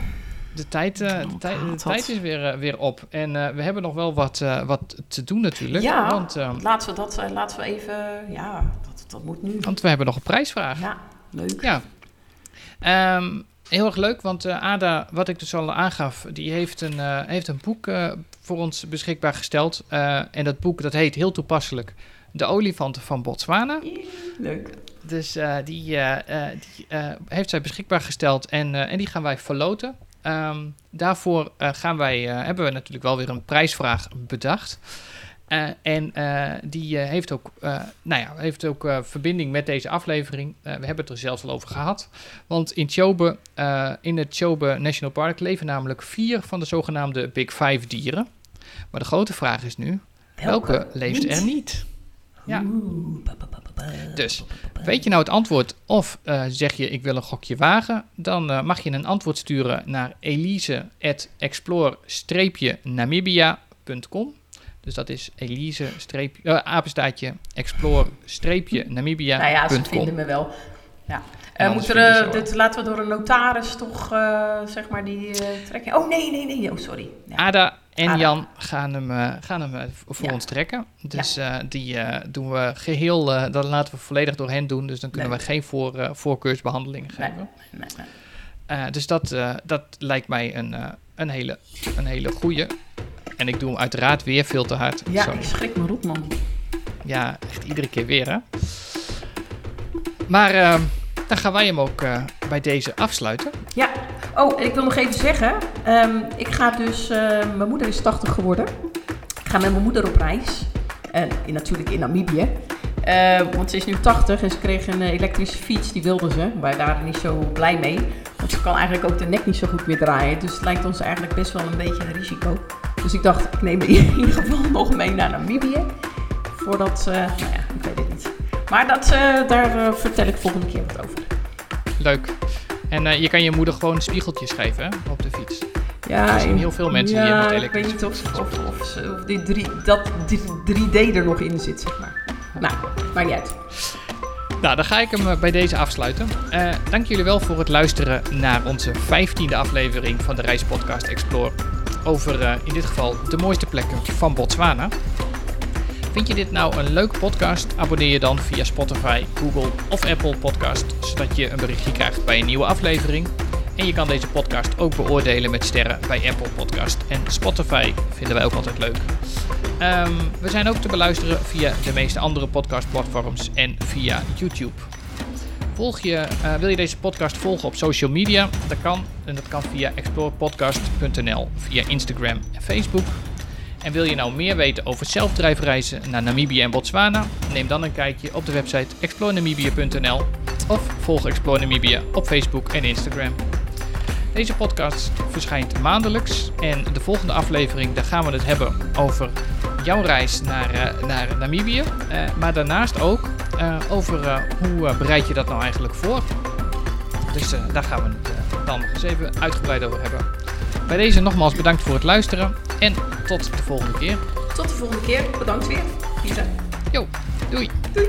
De tijd, eh, de Oh, de tijd is weer, eh, weer op. En eh, we hebben nog wel wat, eh, wat te doen natuurlijk. Ja. Want, eh, Laten we dat, eh, laten we even, ja, dat, dat moet nu. want we hebben nog een prijsvraag. Ja, leuk. Ja. Ehm, heel erg leuk, want eh, Ada, wat ik dus al aangaf, die heeft een, eh, heeft een boek eh, voor ons beschikbaar gesteld. Eh, en dat boek dat heet heel toepasselijk De olifanten van Botswana. Leuk. Dus eh, die, die eh, heeft zij beschikbaar gesteld en, eh, en die gaan wij verloten. Ehm, daarvoor eh, gaan wij, eh, hebben we natuurlijk wel weer een prijsvraag bedacht. Eh, en die heeft ook, nou ja, heeft ook verbinding met deze aflevering. We hebben het er zelfs al over gehad. Want in, Chobe, in het Chobe National Park leven namelijk vier van de zogenaamde Big Five dieren. Maar de grote vraag is nu, welke, leeft er niet? Ja. Dus weet je nou het antwoord of eh, zeg je ik wil een gokje wagen, dan eh, mag je een antwoord sturen naar elise.explore-namibia.com. Dus dat is elise uh, apenstaatje explore-namibia.com. Nou ja, ze vinden me wel. Ja. Eh, anders moet vinden ze eh, wel. dit, laten we door een notaris toch, eh, zeg maar, die eh, trekken. Oh nee, nee, nee. Oh, sorry. Ja. Ada en. Jan gaan hem, eh, gaan hem eh, voor Ja. ons trekken. Dus eh, die doen we geheel, eh, dat laten we volledig door hen doen. Dus dan kunnen we geen voor, eh, voorkeursbehandelingen Nee, geven. nee, nee. Dus dat, dat lijkt mij een, een, hele, een hele goeie. En ik doe hem uiteraard weer veel te hard. Ja, Zo. ik schrik me rot, man. ja echt iedere keer weer, hè. Maar eh, dan gaan wij hem ook bij deze afsluiten. Ja. Oh, en ik wil nog even zeggen. Ehm, ik ga dus... eh, mijn moeder is 80 geworden. Ik ga met mijn moeder op reis. En in, natuurlijk in Namibië. Eh, want ze is nu 80 en ze kreeg een eh, elektrische fiets. Die wilde ze. Wij waren niet zo blij mee. Want ze kan eigenlijk ook de nek niet zo goed meer draaien. Dus het lijkt ons eigenlijk best wel een beetje een risico. Dus ik dacht, ik neem in ieder geval nog mee naar Namibië. Voordat, eh, nou ja, ik weet het niet. Maar dat, eh, daar vertel ik volgende keer wat over. Leuk. En je kan je moeder gewoon spiegeltjes geven hè, op de fiets. Ja, er zijn heel veel mensen die ja, helemaal ik weet niet of, of, of, dit drie, dat dit 3D er nog in zit, zeg maar. Nou, maakt niet uit. Nou, dan ga ik hem eh, bij deze afsluiten. Eh, dank jullie wel voor het luisteren naar onze vijftiende aflevering van de reispodcast Explore. Over eh, in dit geval de mooiste plekken van Botswana. Vind je dit nou een leuke podcast? Abonneer je dan via Spotify, Google of Apple Podcast, zodat je een berichtje krijgt bij een nieuwe aflevering. En je kan deze podcast ook beoordelen met sterren bij Apple Podcast en Spotify. Vinden wij ook altijd leuk. Ehm, we zijn ook te beluisteren via de meeste andere podcastplatforms en via YouTube. Volg je, eh, wil je deze podcast volgen op social media? Dat kan. En dat kan via explorepodcast.nl, via Instagram en Facebook. En wil je nou meer weten over zelfdrijfreizen naar Namibië en Botswana? Neem dan een kijkje op de website explorenamibia.nl of volg Explore Namibia op Facebook en Instagram. Deze podcast verschijnt maandelijks en de volgende aflevering daar gaan we het hebben over jouw reis naar, eh, naar Namibië. Eh, maar daarnaast ook eh, over hoe bereid je dat nou eigenlijk voor. Dus daar gaan we het dan nog eens even uitgebreid over hebben. Bij deze nogmaals bedankt voor het luisteren en tot de volgende keer. Tot de volgende keer. Bedankt weer. Lisa. Jo, doei! Doei.